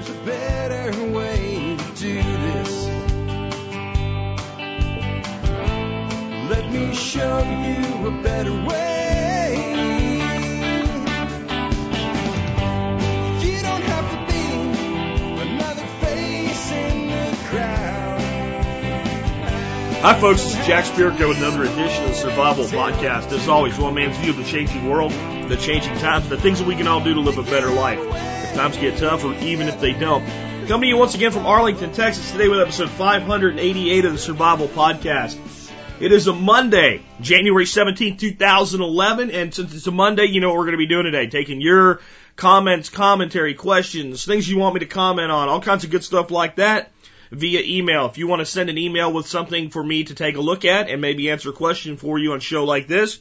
there's a better way to do this. Let me show you a better way. You don't have to be another face in the crowd. Hi, folks. This is Jack Spirko with another edition of the Survival Podcast. As always, one man's view of the changing world, the changing times, the things that we can all do to live a better life. Times get tough, or even if they don't. Coming to you once again from Arlington, Texas, today with episode 588 of the Survival Podcast. It is a Monday, January 17th, 2011, and since it's a Monday, you know what we're going to be doing today. Taking your comments, commentary, questions, things you want me to comment on, all kinds of good stuff like that via email. If you want to send an email with something for me to take a look at and maybe answer a question for you on a show like this,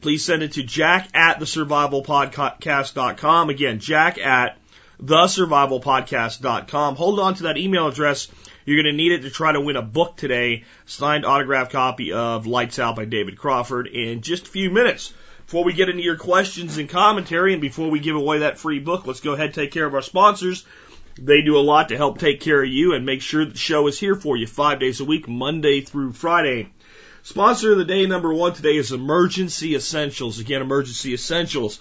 please send it to jack at the thesurvivalpodcast.com. Again, jack at thesurvivalpodcast.com. Hold on to that email address. You're going to need it to try to win a book today, signed autographed copy of Lights Out by David Crawford in just a few minutes. Before we get into your questions and commentary and before we give away that free book, let's go ahead and take care of our sponsors. They do a lot to help take care of you and make sure the show is here for you five days a week, Monday through Friday. Sponsor of the day number one today is Emergency Essentials. Again, Emergency Essentials.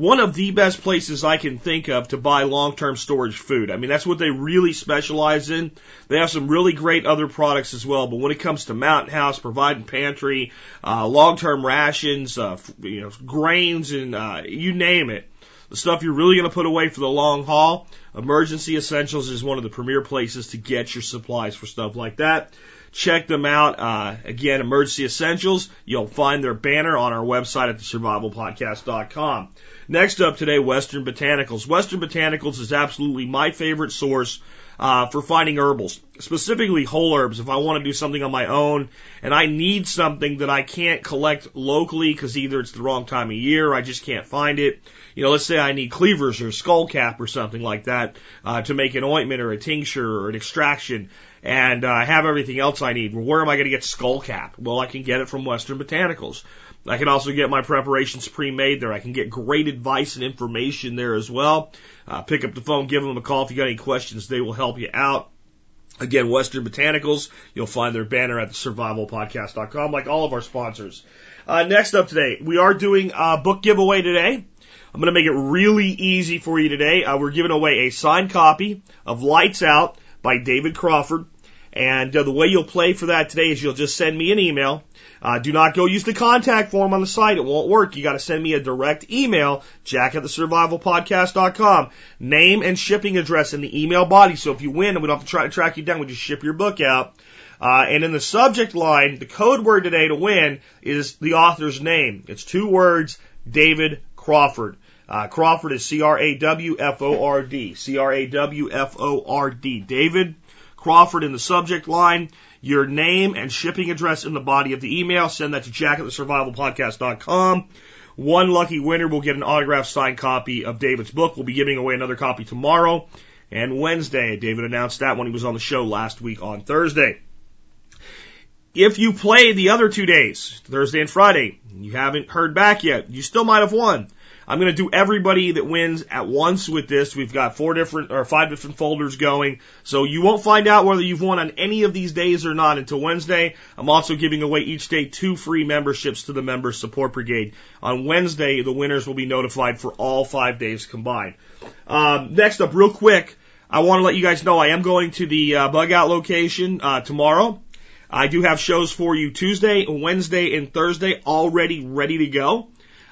One of the best places I can think of to buy long-term storage food. I mean, that's what they really specialize in. They have some really great other products as well, but when it comes to Mountain House, Provident Pantry, uh, long-term rations, uh, you know, grains and, uh, you name it, the stuff you're really going to put away for the long haul, Emergency Essentials is one of the premier places to get your supplies for stuff like that. Check them out. Uh, again, Emergency Essentials. You'll find their banner on our website at thesurvivalpodcast.com. Next up today, Western Botanicals. Western Botanicals is absolutely my favorite source uh, for finding herbals, specifically whole herbs. If I want to do something on my own and I need something that I can't collect locally because either it's the wrong time of year or I just can't find it. You know, let's say I need cleavers or skullcap or something like that uh, to make an ointment or a tincture or an extraction, and uh, I have everything else I need. Where am I going to get skullcap? Well, I can get it from Western Botanicals. I can also get my preparations pre-made there. I can get great advice and information there as well. Uh, pick up the phone, give them a call if you got any questions. They will help you out. Again, Western Botanicals. You'll find their banner at the survivalpodcast.com, like all of our sponsors. Uh, next up today, we are doing a book giveaway today. I'm going to make it really easy for you today. Uh, we're giving away a signed copy of Lights Out by David Crawford. And uh, the way you'll play for that today is you'll just send me an email. Uh, do not go use the contact form on the site. It won't work. You got to send me a direct email, jack at thesurvivalpodcast.com. Name and shipping address in the email body. So if you win and we don't have to try to track you down, we just ship your book out. Uh, and in the subject line, the code word today to win is the author's name. It's two words, David Crawford. Uh, Crawford is C-R-A-W-F-O-R-D. C-R-A-W-F-O-R-D. David Crawford in the subject line. Your name and shipping address in the body of the email. Send that to jack at thesurvivalpodcast.com. One lucky winner will get an autographed signed copy of David's book. We'll be giving away another copy tomorrow and Wednesday. David announced that when he was on the show last week on Thursday. If you played the other two days, Thursday and Friday, and you haven't heard back yet, you still might have won. I'm going to do everybody that wins at once with this. We've got four different or five different folders going. So you won't find out whether you've won on any of these days or not until Wednesday. I'm also giving away each day two free memberships to the Member Support Brigade. On Wednesday, the winners will be notified for all five days combined. Um, next up, real quick, I want to let you guys know I am going to the uh, bug out location uh, tomorrow. I do have shows for you Tuesday, Wednesday, and Thursday already ready to go.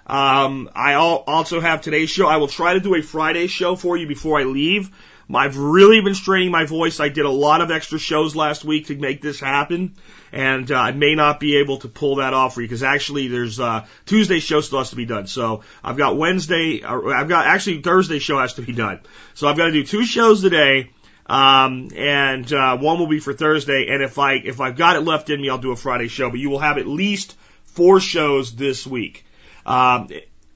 Um, I also have today's show. I will try to do a Friday show for you before I leave. I've really been straining my voice. I did a lot of extra shows last week to make this happen, and uh, I may not be able to pull that off for you because actually there's uh, Tuesday show still has to be done. So I've got Wednesday, or I've got actually Thursday show has to be done. So I've got to do two shows today. Um, and uh, one will be for Thursday, and if I if I've got it left in me, I'll do a Friday show. But you will have at least four shows this week. Um,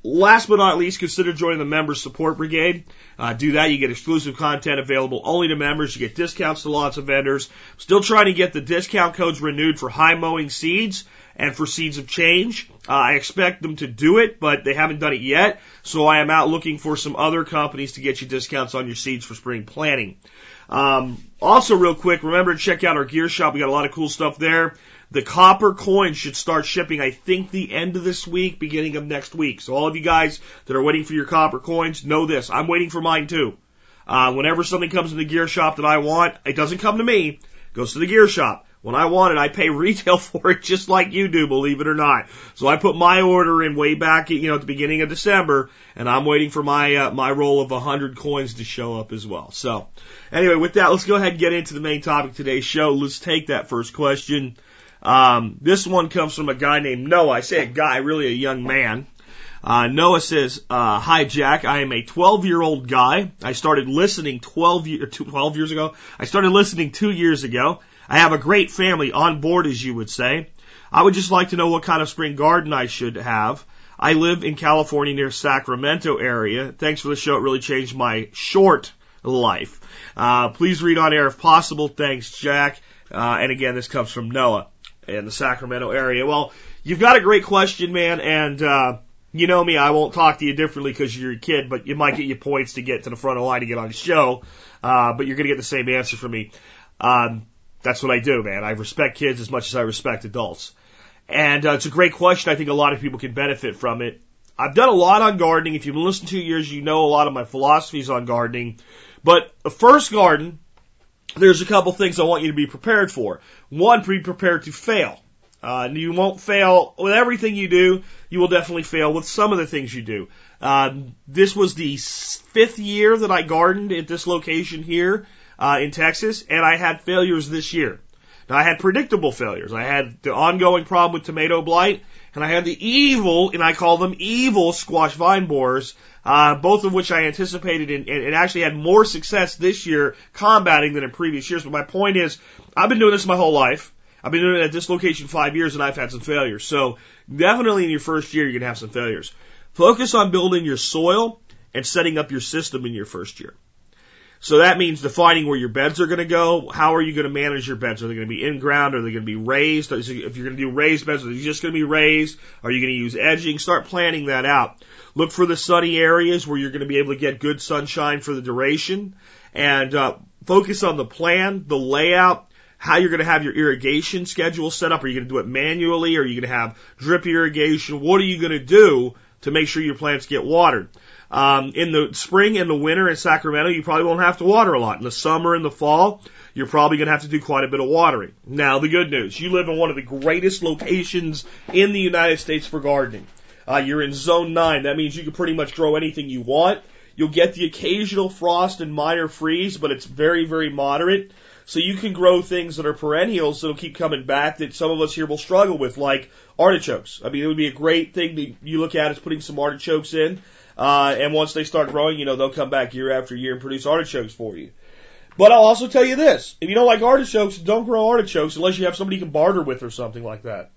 last but not least, consider joining the Member Support Brigade. Uh, do that. You get exclusive content available only to members. You get discounts to lots of vendors. Still trying to get the discount codes renewed for high mowing seeds and for Seeds of Change. Uh, I expect them to do it, but they haven't done it yet. So I am out looking for some other companies to get you discounts on your seeds for spring planting. Um, also, real quick, remember to check out our gear shop. We got a lot of cool stuff there. The copper coins should start shipping, I think, the end of this week, beginning of next week. So all of you guys that are waiting for your copper coins, know this. I'm waiting for mine too. Uh, whenever something comes in the gear shop that I want, it doesn't come to me, goes to the gear shop. When I want it, I pay retail for it just like you do, believe it or not. So I put my order in way back, you know, at the beginning of December, and I'm waiting for my uh, my roll of 100 coins to show up as well. So, anyway, with that, let's go ahead and get into the main topic of today's show. Let's take that first question. Um, this one comes from a guy named Noah. I say a guy, really a young man. Uh, Noah says, uh, "Hi Jack, I am a 12 year old guy. I started listening 12 year, 12 years ago. I started listening two years ago. I have a great family on board, as you would say. I would just like to know what kind of spring garden I should have. I live in California near Sacramento area. Thanks for the show. It really changed my short life. Uh, please read on air if possible. Thanks, Jack. Uh, and again, this comes from Noah in the Sacramento area. Well, you've got a great question, man, and uh, you know me, I won't talk to you differently because you're a kid, but you might get you points to get to the front of the line to get on the show. Uh, but you're going to get the same answer from me. Um, that's what I do, man. I respect kids as much as I respect adults. And uh, it's a great question. I think a lot of people can benefit from it. I've done a lot on gardening. If you've been listening two years, you know a lot of my philosophies on gardening. But the first garden, there's a couple things I want you to be prepared for. One, be prepared to fail. Uh, you won't fail with everything you do. You will definitely fail with some of the things you do. Um, this was the fifth year that I gardened at this location here uh, in Texas, and I had failures this year. Now I had predictable failures. I had the ongoing problem with tomato blight, and I had the evil, and I call them evil squash vine borers, uh, both of which I anticipated and, and actually had more success this year combating than in previous years. But my point is, I've been doing this my whole life. I've been doing it at this location five years, and I've had some failures. So definitely in your first year, you're gonna have some failures. Focus on building your soil and setting up your system in your first year. So that means defining where your beds are going to go. How are you going to manage your beds? Are they going to be in ground? Are they going to be raised? If you're going to do raised beds, are they just going to be raised? Are you going to use edging? Start planning that out. Look for the sunny areas where you're going to be able to get good sunshine for the duration and uh, focus on the plan, the layout, how you're going to have your irrigation schedule set up. Are you going to do it manually? Are you going to have drip irrigation? What are you going to do to make sure your plants get watered? Um, in the spring and the winter in Sacramento, you probably won't have to water a lot. In the summer and the fall, you're probably going to have to do quite a bit of watering. Now, the good news, you live in one of the greatest locations in the United States for gardening. Uh, you're in zone nine. That means you can pretty much grow anything you want. You'll get the occasional frost and minor freeze, but it's very, very moderate. So you can grow things that are perennials that'll keep coming back that some of us here will struggle with, like artichokes. I mean, it would be a great thing that you look at is putting some artichokes in. Uh, and once they start growing, you know, they'll come back year after year and produce artichokes for you. But I'll also tell you this. If you don't like artichokes, don't grow artichokes unless you have somebody you can barter with or something like that.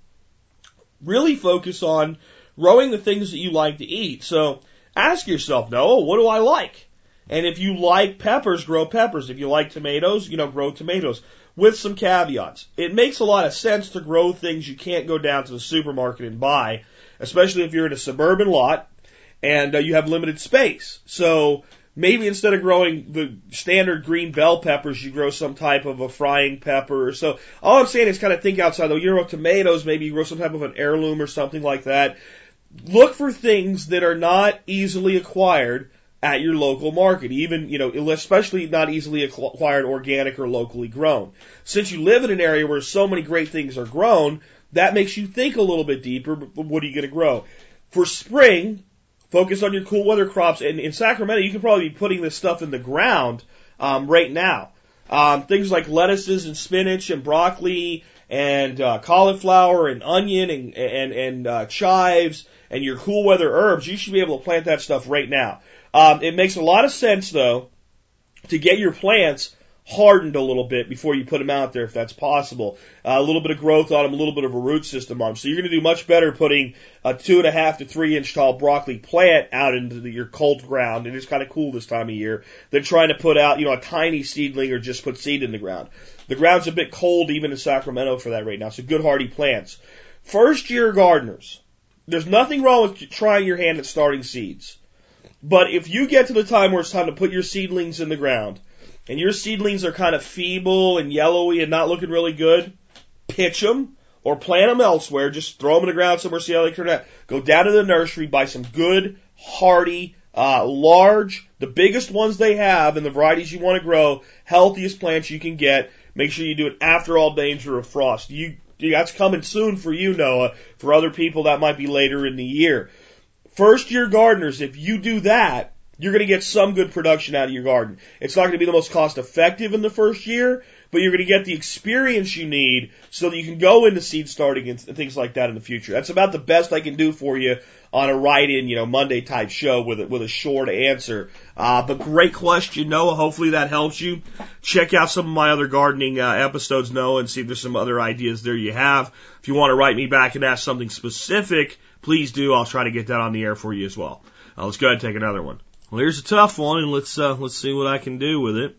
Really focus on growing the things that you like to eat. So ask yourself, no, what do I like? And if you like peppers, grow peppers. If you like tomatoes, you know, grow tomatoes. With some caveats. It makes a lot of sense to grow things you can't go down to the supermarket and buy, especially if you're in a suburban lot and uh, you have limited space. So maybe instead of growing the standard green bell peppers, you grow some type of a frying pepper. So all I'm saying is kind of think outside. You grow tomatoes, maybe you grow some type of an heirloom or something like that. Look for things that are not easily acquired at your local market, even, you know, especially not easily acquired organic or locally grown. Since you live in an area where so many great things are grown, that makes you think a little bit deeper, what are you going to grow? For spring, Focus on your cool weather crops. And in Sacramento, you could probably be putting this stuff in the ground um, right now. Um, things like lettuces and spinach and broccoli and uh, cauliflower and onion and and and uh, chives and your cool weather herbs. You should be able to plant that stuff right now. Um, it makes a lot of sense though to get your plants hardened a little bit before you put them out there if that's possible. Uh, a little bit of growth on them, a little bit of a root system on them. So you're going to do much better putting a two and a half to three inch tall broccoli plant out into the, your cold ground, and it's kind of cool this time of year, than trying to put out, you know, a tiny seedling or just put seed in the ground. The ground's a bit cold even in Sacramento for that right now, so good hardy plants. First year gardeners, there's nothing wrong with trying your hand at starting seeds. But if you get to the time where it's time to put your seedlings in the ground, and your seedlings are kind of feeble and yellowy and not looking really good, pitch them or plant them elsewhere. Just throw them in the ground somewhere, see how they turn out. Go down to the nursery, buy some good, hardy, uh, large, the biggest ones they have and the varieties you want to grow, healthiest plants you can get. Make sure you do it after all danger of frost. You, that's coming soon for you, Noah. For other people, that might be later in the year. First year gardeners, if you do that, you're going to get some good production out of your garden. It's not going to be the most cost effective in the first year, but you're going to get the experience you need so that you can go into seed starting and things like that in the future. That's about the best I can do for you on a write-in, you know, Monday type show with a, with a short answer. Uh, but great question, Noah. Hopefully that helps you. Check out some of my other gardening uh, episodes, Noah, and see if there's some other ideas there you have. If you want to write me back and ask something specific, please do. I'll try to get that on the air for you as well. Uh, let's go ahead and take another one. Well, here's a tough one, and let's uh, let's see what I can do with it.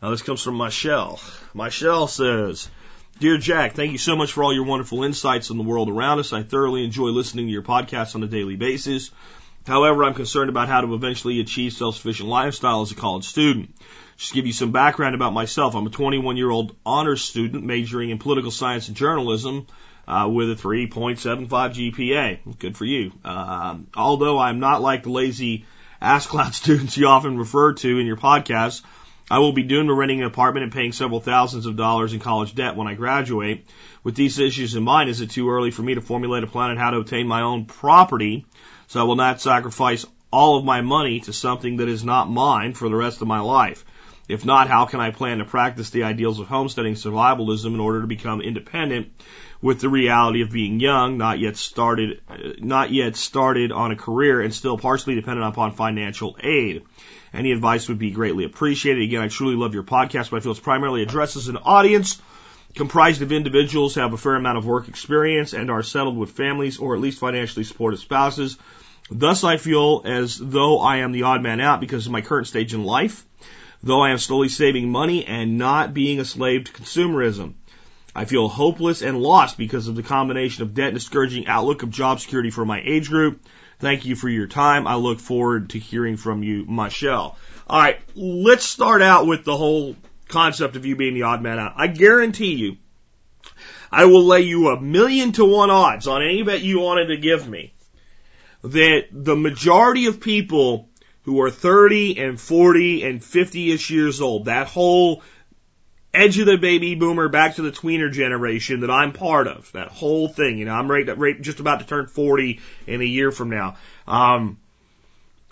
Uh, this comes from Michelle. Michelle says, Dear Jack, thank you so much for all your wonderful insights on the world around us. I thoroughly enjoy listening to your podcast on a daily basis. However, I'm concerned about how to eventually achieve self-sufficient lifestyle as a college student. Just to give you some background about myself, I'm a 21 year old honors student majoring in political science and journalism uh, with a 3.75 GPA. Good for you. Uh, although I'm not like the lazy ass cloud students you often refer to in your podcast, I will be doomed to renting an apartment and paying several thousands of dollars in college debt when I graduate. With these issues in mind, is it too early for me to formulate a plan on how to obtain my own property so I will not sacrifice all of my money to something that is not mine for the rest of my life? If not, how can I plan to practice the ideals of homesteading survivalism in order to become independent with the reality of being young, not yet started, not yet started on a career and still partially dependent upon financial aid? Any advice would be greatly appreciated. Again, I truly love your podcast, but I feel it's primarily addresses an audience comprised of individuals who have a fair amount of work experience and are settled with families or at least financially supportive spouses. Thus, I feel as though I am the odd man out because of my current stage in life, though I am slowly saving money and not being a slave to consumerism. I feel hopeless and lost because of the combination of debt and discouraging outlook of job security for my age group. Thank you for your time. I look forward to hearing from you, Michelle. All right, let's start out with the whole concept of you being the odd man out. I guarantee you, I will lay you a million to one odds on any bet you wanted to give me that the majority of people who are 30 and 40 and 50ish years old, that whole edge of the baby boomer back to the tweener generation that I'm part of. That whole thing, you know, I'm right, right just about to turn 40 in a year from now. Um,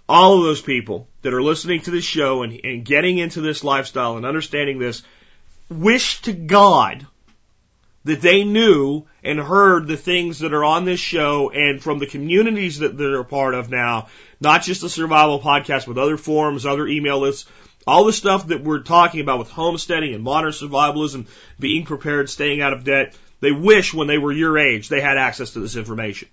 all of those people that are listening to this show and, and getting into this lifestyle and understanding this wish to God that they knew and heard the things that are on this show and from the communities that they're a part of now, not just the survival podcast, but other forums, other email lists, all the stuff that we're talking about with homesteading and modern survivalism, being prepared, staying out of debt, they wish when they were your age they had access to this information.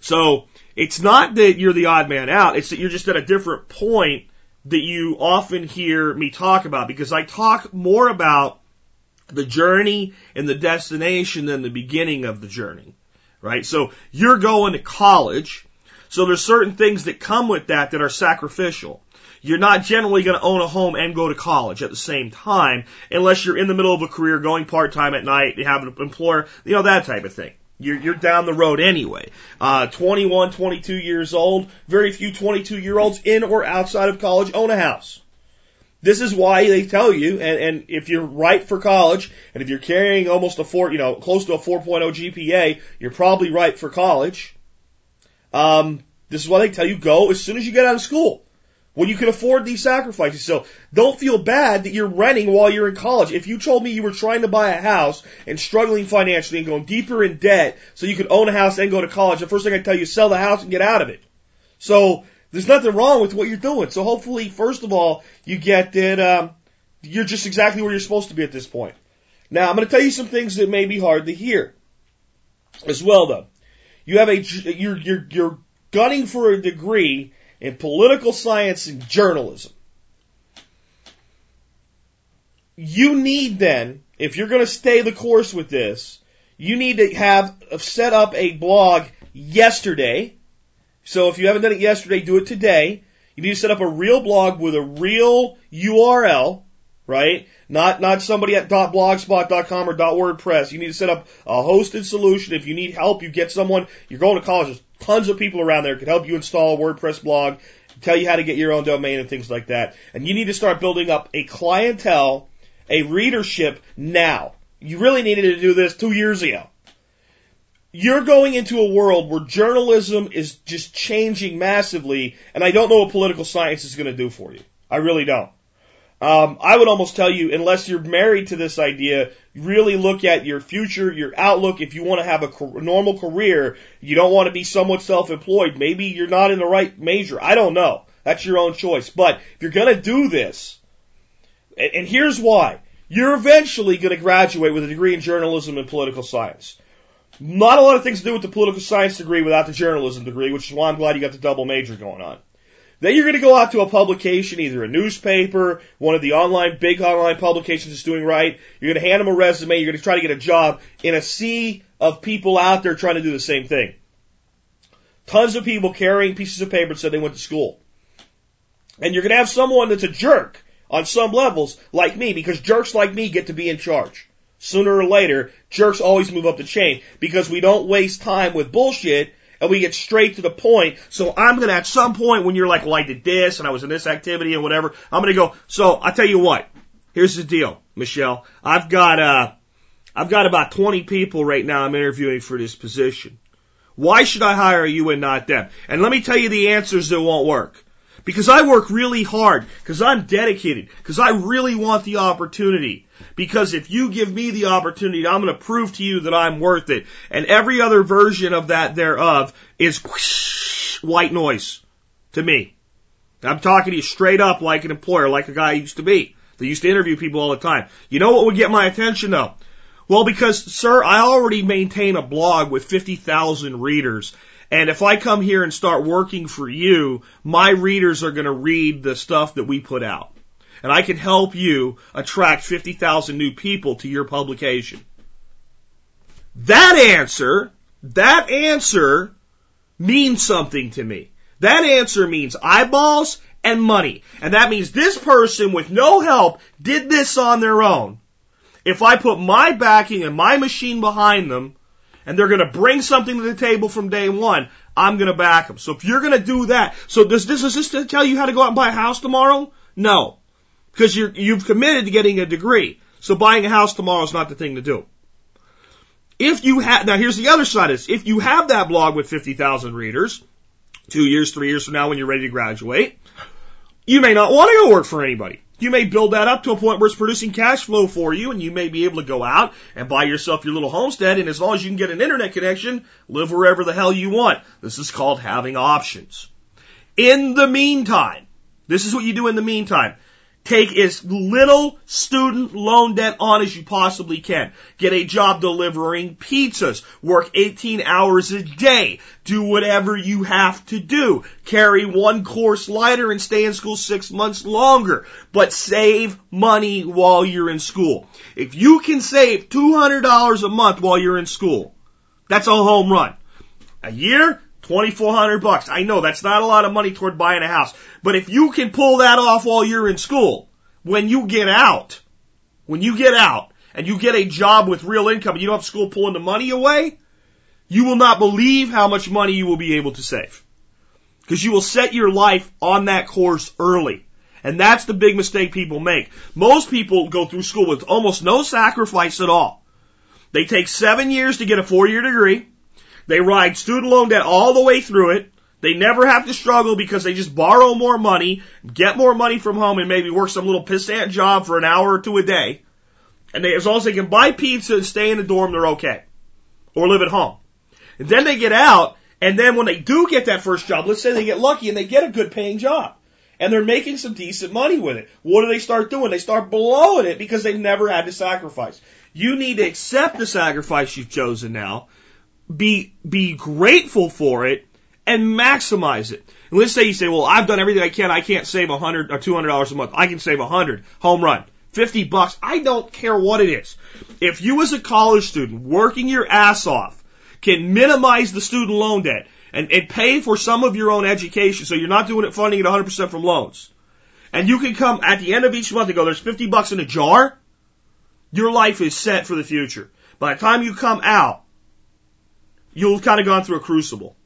So it's not that you're the odd man out, it's that you're just at a different point that you often hear me talk about because I talk more about the journey and the destination than the beginning of the journey. Right? So you're going to college. So there's certain things that come with that that are sacrificial. You're not generally going to own a home and go to college at the same time unless you're in the middle of a career going part time at night, you have an employer, you know, that type of thing. You're, you're down the road anyway. Uh, 21, 22 years old, very few 22 year olds in or outside of college own a house. This is why they tell you, and, and if you're right for college, and if you're carrying almost a four, you know, close to a 4.0 GPA, you're probably right for college. Um, this is why they tell you go as soon as you get out of school when you can afford these sacrifices. So don't feel bad that you're renting while you're in college. If you told me you were trying to buy a house and struggling financially and going deeper in debt so you could own a house and go to college, the first thing I tell you is sell the house and get out of it. So there's nothing wrong with what you're doing. So hopefully, first of all, you get that um, you're just exactly where you're supposed to be at this point. Now I'm going to tell you some things that may be hard to hear as well, though. You have a you're you're you're gunning for a degree in political science and journalism. You need then, if you're going to stay the course with this, you need to have set up a blog yesterday. So if you haven't done it yesterday, do it today. You need to set up a real blog with a real URL, right? Not not somebody at .blogspot.com or .wordpress. You need to set up a hosted solution. If you need help, you get someone. You're going to college. Tons of people around there can help you install a WordPress blog, tell you how to get your own domain and things like that. And you need to start building up a clientele, a readership now. You really needed to do this two years ago. You're going into a world where journalism is just changing massively, and I don't know what political science is going to do for you. I really don't. Um, I would almost tell you, unless you're married to this idea, really look at your future, your outlook. If you want to have a normal career, you don't want to be somewhat self-employed. Maybe you're not in the right major. I don't know. That's your own choice. But if you're going to do this, and, and here's why. You're eventually going to graduate with a degree in journalism and political science. Not a lot of things to do with the political science degree without the journalism degree, which is why I'm glad you got the double major going on. Then you're going to go out to a publication, either a newspaper, one of the online, big online publications that's doing right. You're going to hand them a resume. You're going to try to get a job in a sea of people out there trying to do the same thing. Tons of people carrying pieces of paper that said they went to school. And you're going to have someone that's a jerk on some levels, like me, because jerks like me get to be in charge. Sooner or later, jerks always move up the chain because we don't waste time with bullshit and we get straight to the point. So I'm going to, at some point when you're like, well, I did this and I was in this activity and whatever, I'm going to go, so I tell you what, here's the deal, Michelle. I've got, uh, I've got about 20 people right now I'm interviewing for this position. Why should I hire you and not them? And let me tell you the answers that won't work. Because I work really hard, because I'm dedicated, because I really want the opportunity. Because if you give me the opportunity, I'm going to prove to you that I'm worth it. And every other version of that thereof is whoosh, white noise to me. I'm talking to you straight up like an employer, like a guy I used to be. They used to interview people all the time. You know what would get my attention though? Well, because, sir, I already maintain a blog with 50,000 readers. And if I come here and start working for you, my readers are going to read the stuff that we put out. And I can help you attract 50,000 new people to your publication. That answer, that answer means something to me. That answer means eyeballs and money. And that means this person with no help did this on their own. If I put my backing and my machine behind them, and they're going to bring something to the table from day one, I'm going to back them. So if you're going to do that, so does this, is this to tell you how to go out and buy a house tomorrow? No. Because you're, you've committed to getting a degree. So buying a house tomorrow is not the thing to do. If you have, now here's the other side is. If you have that blog with 50,000 readers, two years, three years from now when you're ready to graduate, you may not want to go work for anybody. You may build that up to a point where it's producing cash flow for you and you may be able to go out and buy yourself your little homestead and as long as you can get an internet connection, live wherever the hell you want. This is called having options. In the meantime, this is what you do in the meantime. Take as little student loan debt on as you possibly can. Get a job delivering pizzas. Work 18 hours a day. Do whatever you have to do. Carry one course lighter and stay in school six months longer. But save money while you're in school. If you can save $200 a month while you're in school, that's a home run. A year, 2400 bucks. I know that's not a lot of money toward buying a house. But if you can pull that off while you're in school, when you get out, when you get out and you get a job with real income and you don't have school pulling the money away, you will not believe how much money you will be able to save. Because you will set your life on that course early. And that's the big mistake people make. Most people go through school with almost no sacrifice at all. They take seven years to get a four year degree. They ride student loan debt all the way through it. They never have to struggle because they just borrow more money, get more money from home, and maybe work some little pissant job for an hour or two a day. And they, as long as they can buy pizza and stay in the dorm, they're okay. Or live at home. And then they get out, and then when they do get that first job, let's say they get lucky and they get a good paying job. And they're making some decent money with it. What do they start doing? They start blowing it because they've never had to sacrifice. You need to accept the sacrifice you've chosen now be be grateful for it and maximize it. And let's say you say, well, I've done everything I can. I can't save a hundred or two hundred dollars a month. I can save a hundred. Home run. 50 bucks. I don't care what it is. If you as a college student working your ass off can minimize the student loan debt and, and pay for some of your own education so you're not doing it funding it 100% from loans. And you can come at the end of each month and go, there's 50 bucks in a jar. Your life is set for the future. By the time you come out, you'll kind of gone through a crucible.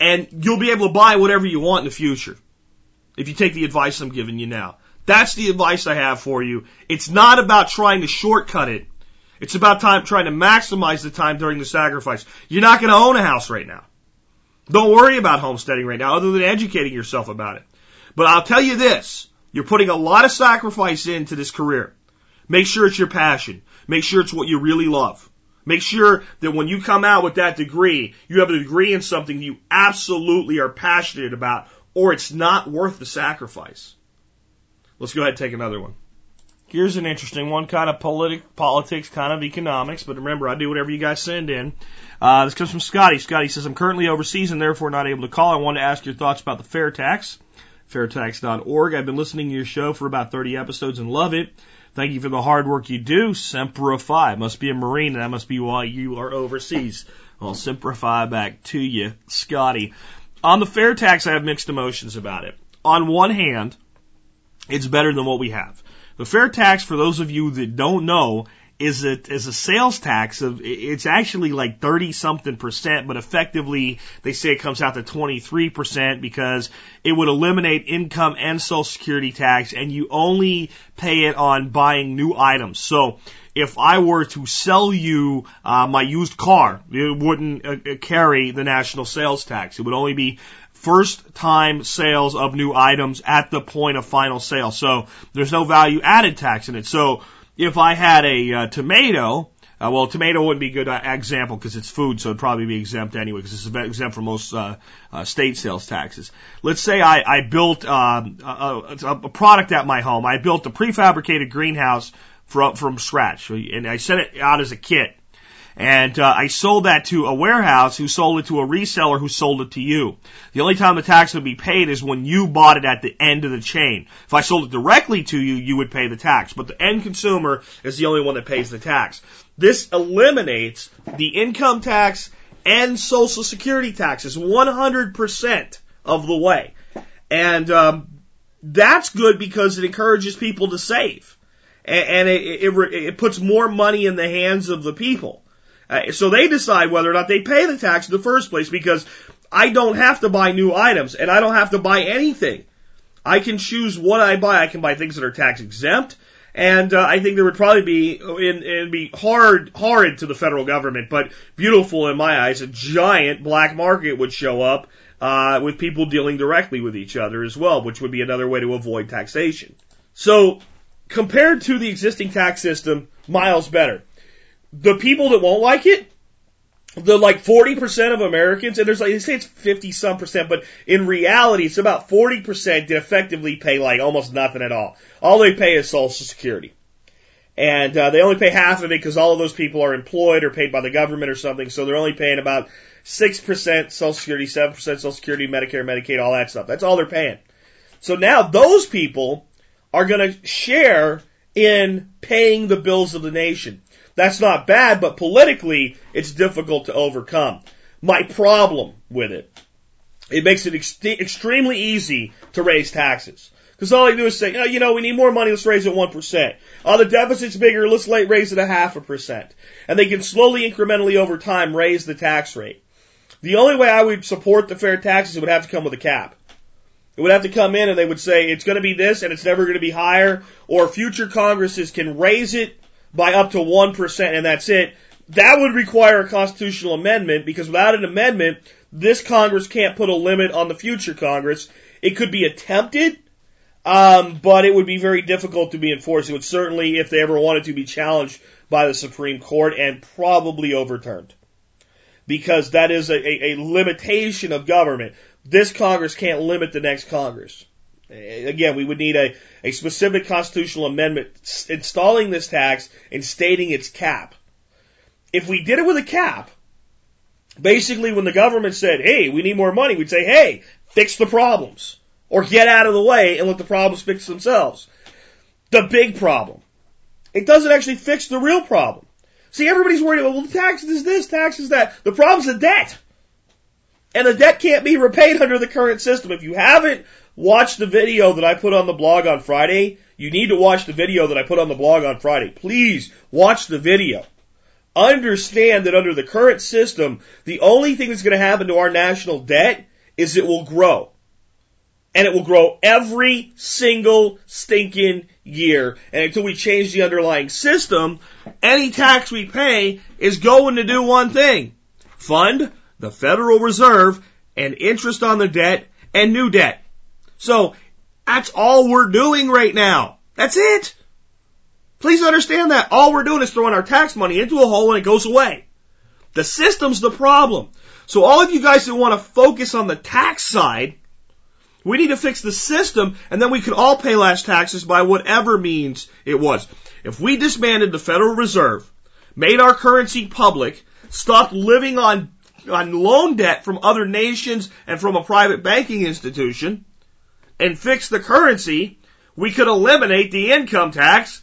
And you'll be able to buy whatever you want in the future. If you take the advice I'm giving you now. That's the advice I have for you. It's not about trying to shortcut it. It's about time trying to maximize the time during the sacrifice. You're not going to own a house right now. Don't worry about homesteading right now other than educating yourself about it. But I'll tell you this. You're putting a lot of sacrifice into this career. Make sure it's your passion. Make sure it's what you really love. Make sure that when you come out with that degree, you have a degree in something you absolutely are passionate about, or it's not worth the sacrifice. Let's go ahead and take another one. Here's an interesting one, kind of politic, politics, kind of economics, but remember, I do whatever you guys send in. Uh, this comes from Scotty. Scotty says, I'm currently overseas and therefore not able to call. I want to ask your thoughts about the fair tax. Fairtax.org. I've been listening to your show for about 30 episodes and love it. Thank you for the hard work you do. Semper Fi. Must be a Marine, and that must be why you are overseas. Well, Semper Fi back to you, Scotty. On the fair tax, I have mixed emotions about it. On one hand, it's better than what we have. The fair tax, for those of you that don't know, is a, is a sales tax of, it's actually like 30 something percent, but effectively they say it comes out to 23 percent because it would eliminate income and social security tax and you only pay it on buying new items. So if I were to sell you uh, my used car, it wouldn't uh, carry the national sales tax. It would only be first time sales of new items at the point of final sale. So there's no value added tax in it. So if I had a uh, tomato, uh, well, tomato wouldn't be a good uh, example because it's food, so it'd probably be exempt anyway because it's exempt from most uh, uh, state sales taxes. Let's say I, I built um, a, a product at my home. I built a prefabricated greenhouse from from scratch, and I sent it out as a kit. And uh, I sold that to a warehouse who sold it to a reseller who sold it to you. The only time the tax would be paid is when you bought it at the end of the chain. If I sold it directly to you, you would pay the tax. But the end consumer is the only one that pays the tax. This eliminates the income tax and social security taxes 100% of the way. And um, that's good because it encourages people to save. And, it, it, it puts more money in the hands of the people. Uh, so they decide whether or not they pay the tax in the first place because I don't have to buy new items and I don't have to buy anything. I can choose what I buy. I can buy things that are tax exempt. And uh, I think there would probably be, and, and be hard, horrid to the federal government, but beautiful in my eyes. A giant black market would show up uh, with people dealing directly with each other as well, which would be another way to avoid taxation. So, compared to the existing tax system, miles better the people that won't like it, the like 40% of Americans, and there's like, they say it's 50 some percent, but in reality, it's about 40% that effectively pay like almost nothing at all. All they pay is Social Security. And uh, they only pay half of it because all of those people are employed or paid by the government or something, so they're only paying about 6% Social Security, 7% Social Security, Medicare, Medicaid, all that stuff. That's all they're paying. So now those people are going to share in paying the bills of the nation. That's not bad, but politically, it's difficult to overcome. My problem with it, it makes it ex- extremely easy to raise taxes. Because all they do is say, oh, you know, we need more money, let's raise it 1%. Oh, the deficit's bigger, let's raise it a half a percent. And they can slowly, incrementally over time raise the tax rate. The only way I would support the fair taxes, would have to come with a cap. It would have to come in and they would say it's going to be this and it's never going to be higher, or future Congresses can raise it by up to 1% and that's it. That would require a constitutional amendment because without an amendment, this Congress can't put a limit on the future Congress. It could be attempted, um, but it would be very difficult to be enforced. It would certainly, if they ever wanted to, be challenged by the Supreme Court and probably overturned. Because that is a, a, a limitation of government. This Congress can't limit the next Congress. Uh, again, we would need a, a specific constitutional amendment installing this tax and stating its cap. If we did it with a cap, basically when the government said, hey, we need more money, we'd say, hey, fix the problems. Or get out of the way and let the problems fix themselves. the big problem. It doesn't actually fix the real problem. See, everybody's worried about, well, the tax is this, tax is that. The problem's the debt. And the debt can't be repaid under the current system. If you haven't watched the video that I put on the blog on Friday, you need to watch the video that I put on the blog on Friday. Please watch the video. Understand that under the current system, the only thing that's going to happen to our national debt is it will grow. And it will grow every single stinking year. And until we change the underlying system, any tax we pay is going to do one thing. Fund the Federal Reserve and interest on the debt and new debt. So that's all we're doing right now. That's it. Please understand that. All we're doing is throwing our tax money into a hole and it goes away. The system's the problem. So all of you guys that want to focus on the tax side, we need to fix the system and then we can all pay less taxes by whatever means it was. If we disbanded the Federal Reserve, made our currency public, stopped living on, on loan debt from other nations and from a private banking institution, and fix the currency, we could eliminate the income tax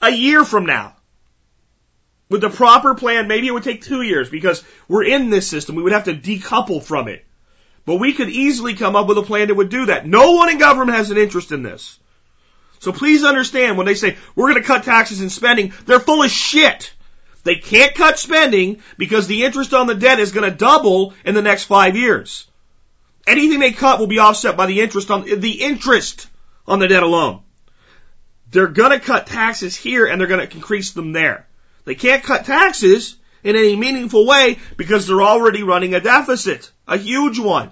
a year from now. With the proper plan, maybe it would take two years because we're in this system. We would have to decouple from it. But we could easily come up with a plan that would do that. No one in government has an interest in this. So please understand when they say we're going to cut taxes and spending, they're full of shit. They can't cut spending because the interest on the debt is going to double in the next five years. Anything they cut will be offset by the interest on the interest on the debt alone. They're to cut taxes here and they're to increase them there. They can't cut taxes in any meaningful way because they're already running a deficit, a huge one.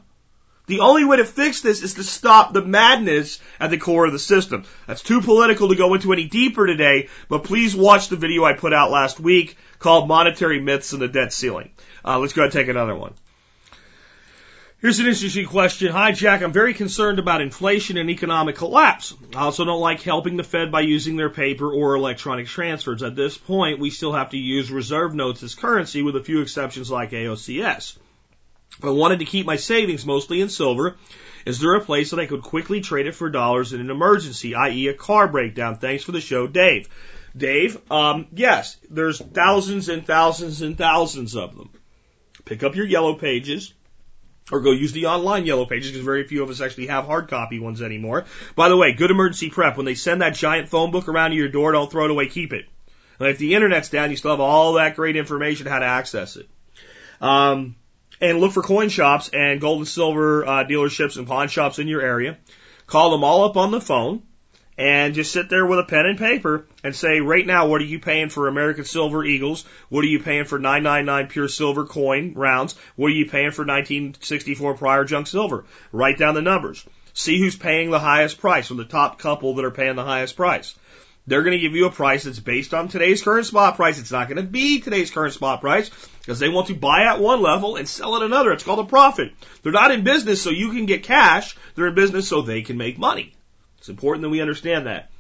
The only way to fix this is to stop the madness at the core of the system. That's too political to go into any deeper today, but please watch the video I put out last week called Monetary Myths and the Debt Ceiling. Uh, let's go ahead and take another one. Here's an interesting question. Hi, Jack. I'm very concerned about inflation and economic collapse. I also don't like helping the Fed by using their paper or electronic transfers. At this point, we still have to use reserve notes as currency with a few exceptions like AOCS. I wanted to keep my savings mostly in silver, is there a place that I could quickly trade it for dollars in an emergency, i.e. a car breakdown? Thanks for the show, Dave. Dave, um, yes, there's thousands and thousands and thousands of them. Pick up your yellow pages or go use the online yellow pages because very few of us actually have hard copy ones anymore. By the way, good emergency prep. When they send that giant phone book around to your door, don't throw it away, keep it. And if the internet's down, you still have all that great information how to access it. Um, and look for coin shops and gold and silver uh, dealerships and pawn shops in your area. Call them all up on the phone and just sit there with a pen and paper and say, right now, what are you paying for American Silver Eagles? What are you paying for 999 pure silver coin rounds? What are you paying for 1964 prior junk silver? Write down the numbers. See who's paying the highest price or the top couple that are paying the highest price. They're going to give you a price that's based on today's current spot price. It's not going to be today's current spot price because they want to buy at one level and sell at another. It's called a profit. They're not in business so you can get cash. They're in business so they can make money. It's important that we understand that.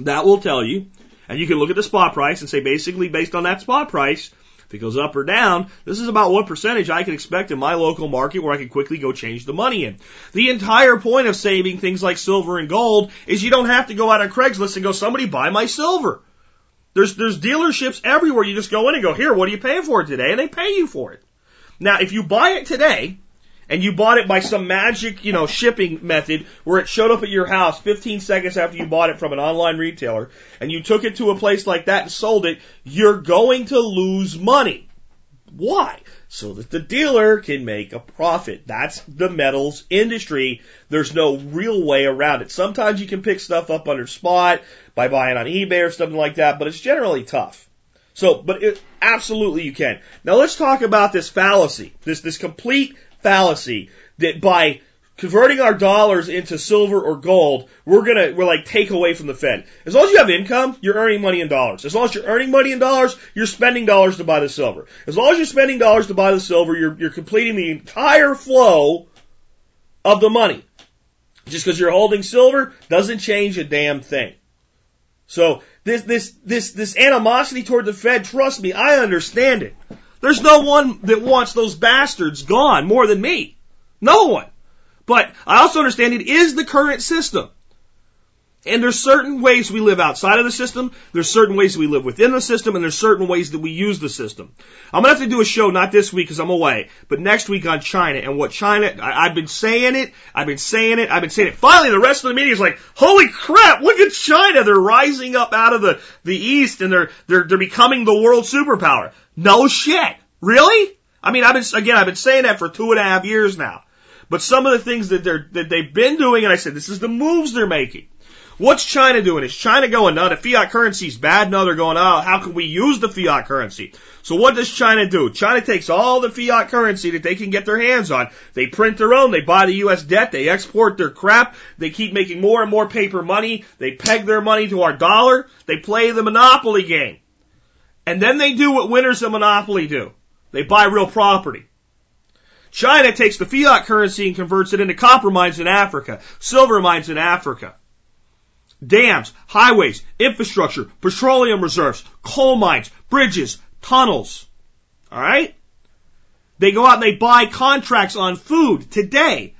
That will tell you, and you can look at the spot price and say basically based on that spot price, if it goes up or down, this is about what percentage I can expect in my local market where I can quickly go change the money in. The entire point of saving things like silver and gold is you don't have to go out on Craigslist and go, somebody buy my silver. There's, there's dealerships everywhere. You just go in and go, here, what are you paying for it today? And they pay you for it. Now, if you buy it today, and you bought it by some magic, you know, shipping method where it showed up at your house 15 seconds after you bought it from an online retailer and you took it to a place like that and sold it, you're going to lose money. Why? So that the dealer can make a profit. That's the metals industry. There's no real way around it. Sometimes you can pick stuff up under spot by buying on eBay or something like that, but it's generally tough. So, but it, absolutely you can. Now let's talk about this fallacy, this, this complete fallacy that by converting our dollars into silver or gold, we're gonna, we're like take away from the Fed. As long as you have income, you're earning money in dollars. As long as you're earning money in dollars, you're spending dollars to buy the silver. As long as you're spending dollars to buy the silver, you're, you're completing the entire flow of the money. Just because you're holding silver doesn't change a damn thing. So this, this, this, this animosity toward the Fed, trust me, I understand it. There's no one that wants those bastards gone more than me. No one. But I also understand it is the current system. And there's certain ways we live outside of the system, there's certain ways we live within the system, and there's certain ways that we use the system. I'm gonna have to do a show, not this week because I'm away, but next week on China and what China, I, I've been saying it, I've been saying it, I've been saying it. Finally, the rest of the media is like, holy crap, look at China, they're rising up out of the, the East and they're, they're, they're becoming the world superpower. No shit. Really? I mean, I've been, again, I've been saying that for two and a half years now. But some of the things that they're, that they've been doing, and I said, this is the moves they're making. What's China doing? Is China going, no, the fiat currency is bad? No, they're going, oh, how can we use the fiat currency? So what does China do? China takes all the fiat currency that they can get their hands on. They print their own. They buy the U.S. debt. They export their crap. They keep making more and more paper money. They peg their money to our dollar. They play the monopoly game. And then they do what winners of monopoly do. They buy real property. China takes the fiat currency and converts it into copper mines in Africa, silver mines in Africa dams, highways, infrastructure, petroleum reserves, coal mines, bridges, tunnels. Alright? They go out and they buy contracts on food today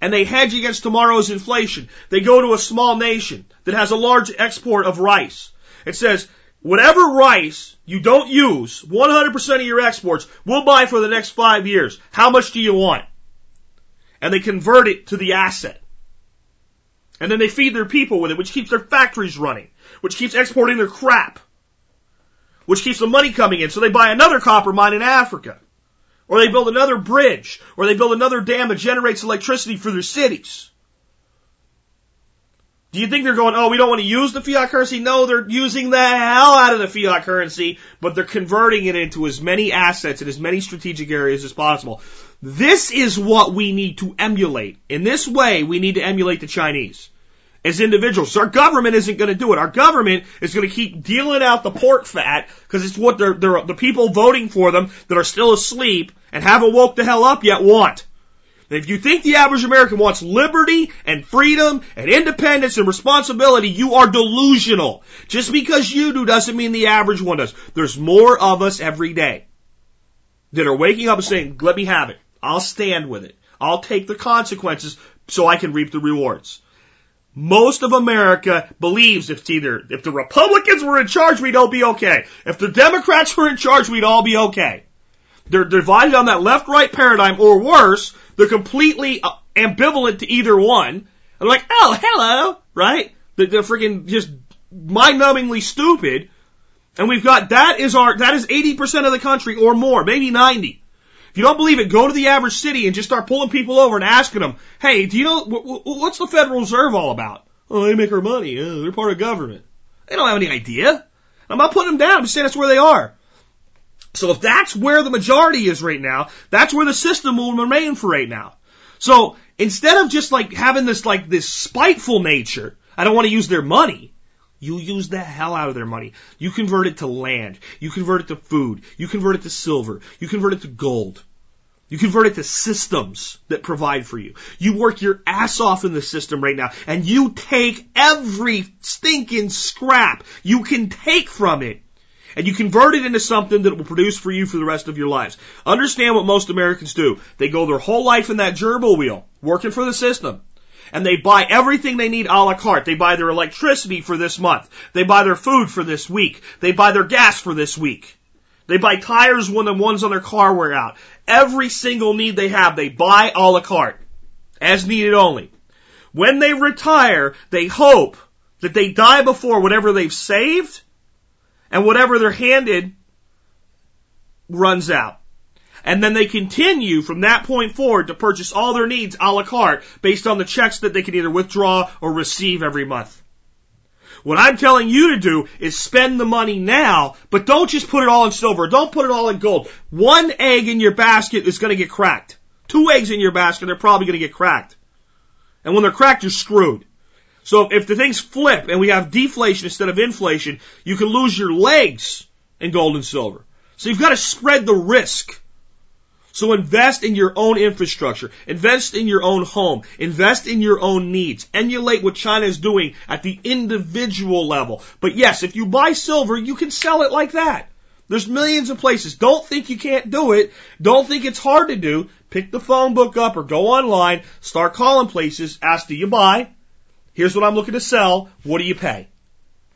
and they hedge against tomorrow's inflation. They go to a small nation that has a large export of rice. It says, whatever rice you don't use, 100% of your exports, we'll buy for the next five years. How much do you want? And they convert it to the asset. And then they feed their people with it, which keeps their factories running, which keeps exporting their crap, which keeps the money coming in. So they buy another copper mine in Africa. Or they build another bridge, or they build another dam that generates electricity for their cities. Do you think they're going, oh, we don't want to use the fiat currency? No, they're using the hell out of the fiat currency, but they're converting it into as many assets in as many strategic areas as possible. This is what we need to emulate. In this way, we need to emulate the Chinese as individuals. Our government isn't going to do it. Our government is going to keep dealing out the pork fat because it's what they're, they're, the people voting for them that are still asleep and haven't woke the hell up yet want. if you think the average American wants liberty and freedom and independence and responsibility, you are delusional. Just because you do doesn't mean the average one does. There's more of us every day that are waking up and saying, let me have it. I'll stand with it. I'll take the consequences so I can reap the rewards. Most of America believes if either, if the Republicans were in charge, we'd all be okay. If the Democrats were in charge, we'd all be okay. They're divided on that left-right paradigm, or worse, they're completely uh, ambivalent to either one. They're like, oh, hello, right? They're, they're freaking just mind-numbingly stupid. And we've got, that is our, that is 80% of the country or more, maybe 90. If you don't believe it, go to the average city and just start pulling people over and asking them, hey, do you know, what's the Federal Reserve all about? Oh, they make our money. Oh, they're part of government. They don't have any idea. I'm not putting them down. I'm just saying that's where they are. So if that's where the majority is right now, that's where the system will remain for right now. So instead of just like having this like this spiteful nature, I don't want to use their money. You use the hell out of their money. You convert it to land. You convert it to food. You convert it to silver. You convert it to gold. You convert it to systems that provide for you. You work your ass off in the system right now and you take every stinking scrap you can take from it and you convert it into something that will produce for you for the rest of your lives. Understand what most Americans do. They go their whole life in that gerbil wheel, working for the system and they buy everything they need a la carte. They buy their electricity for this month. They buy their food for this week. They buy their gas for this week. They buy tires when the ones on their car wear out. Every single need they have, they buy a la carte. As needed only. When they retire, they hope that they die before whatever they've saved and whatever they're handed runs out. And then they continue from that point forward to purchase all their needs a la carte based on the checks that they can either withdraw or receive every month. What I'm telling you to do is spend the money now, but don't just put it all in silver. Don't put it all in gold. One egg in your basket is going to get cracked. Two eggs in your basket, they're probably going to get cracked. And when they're cracked, you're screwed. So if the things flip and we have deflation instead of inflation, you can lose your legs in gold and silver. So you've got to spread the risk. So invest in your own infrastructure. Invest in your own home. Invest in your own needs. Emulate what China is doing at the individual level. But yes, if you buy silver, you can sell it like that. There's millions of places. Don't think you can't do it. Don't think it's hard to do. Pick the phone book up or go online, start calling places, ask do you buy? Here's what I'm looking to sell. What do you pay?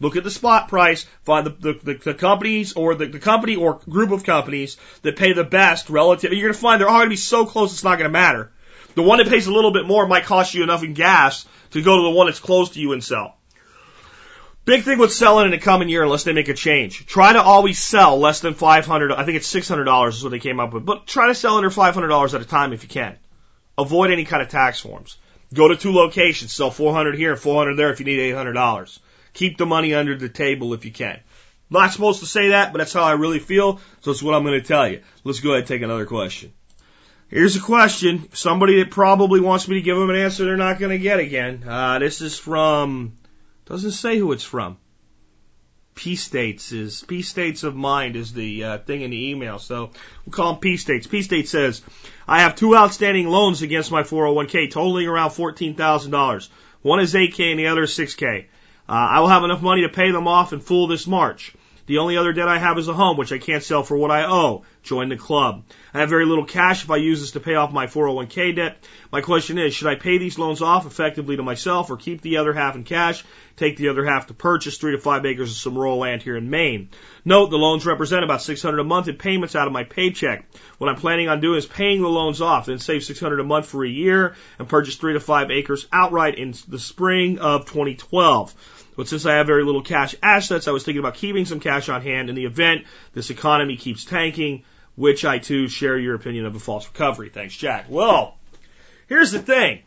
Look at the spot price, find the, the, the, the companies or the, the company or group of companies that pay the best relative. You're going to find they're all going to be so close it's not going to matter. The one that pays a little bit more might cost you enough in gas to go to the one that's close to you and sell. Big thing with selling in the coming year unless they make a change. Try to always sell less than 500 I think it's $600 is what they came up with. But try to sell under $500 at a time if you can. Avoid any kind of tax forms. Go to two locations, sell 400 here and 400 there if you need $800. Keep the money under the table if you can. Not supposed to say that, but that's how I really feel, so it's what I'm going to tell you. Let's go ahead and take another question. Here's a question. Somebody that probably wants me to give them an answer they're not going to get again. Uh, this is from, doesn't say who it's from. P states is, P states of mind is the uh, thing in the email. So we'll call them P states. P state says, I have two outstanding loans against my 401k totaling around $14,000. One is 8K and the other is 6K. Uh, I will have enough money to pay them off in full this March. The only other debt I have is a home, which I can't sell for what I owe. Join the club. I have very little cash if I use this to pay off my 401k debt. My question is, should I pay these loans off effectively to myself or keep the other half in cash, take the other half to purchase three to five acres of some rural land here in Maine? Note, the loans represent about 600 a month in payments out of my paycheck. What I'm planning on doing is paying the loans off, then save 600 a month for a year and purchase three to five acres outright in the spring of 2012. But since I have very little cash assets, I was thinking about keeping some cash on hand in the event this economy keeps tanking, which I too share your opinion of a false recovery. Thanks, Jack. Well, here's the thing.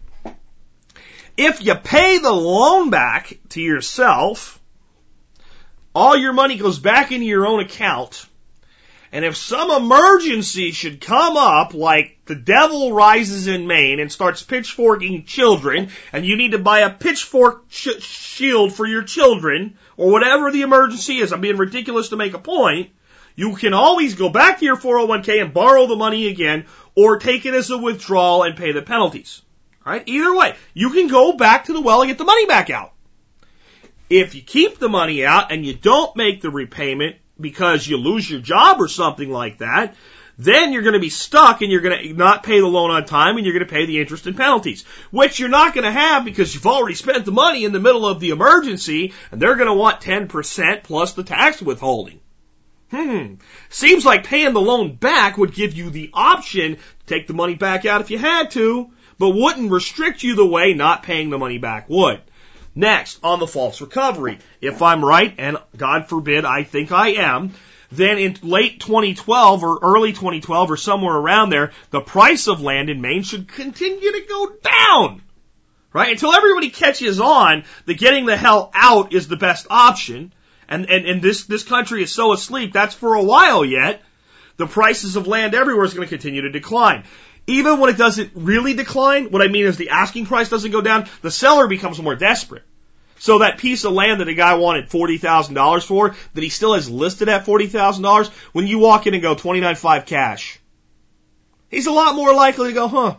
If you pay the loan back to yourself, all your money goes back into your own account and if some emergency should come up, like the devil rises in Maine and starts pitchforking children, and you need to buy a pitchfork sh- shield for your children, or whatever the emergency is, I'm being ridiculous to make a point, you can always go back to your 401k and borrow the money again, or take it as a withdrawal and pay the penalties. Alright? Either way, you can go back to the well and get the money back out. If you keep the money out and you don't make the repayment, because you lose your job or something like that, then you're going to be stuck and you're going to not pay the loan on time and you're going to pay the interest and penalties, which you're not going to have because you've already spent the money in the middle of the emergency and they're going to want 10% plus the tax withholding. Hmm. Seems like paying the loan back would give you the option to take the money back out if you had to, but wouldn't restrict you the way not paying the money back would. Next, on the false recovery. If I'm right, and God forbid I think I am, then in late 2012 or early 2012 or somewhere around there, the price of land in Maine should continue to go down. Right? Until everybody catches on that getting the hell out is the best option. And, and, and this, this country is so asleep, that's for a while yet. The prices of land everywhere is going to continue to decline. Even when it doesn't really decline, what I mean is the asking price doesn't go down, the seller becomes more desperate. So that piece of land that a guy wanted $40,000 for, that he still has listed at $40,000, when you walk in and go 29.5 cash, he's a lot more likely to go, huh,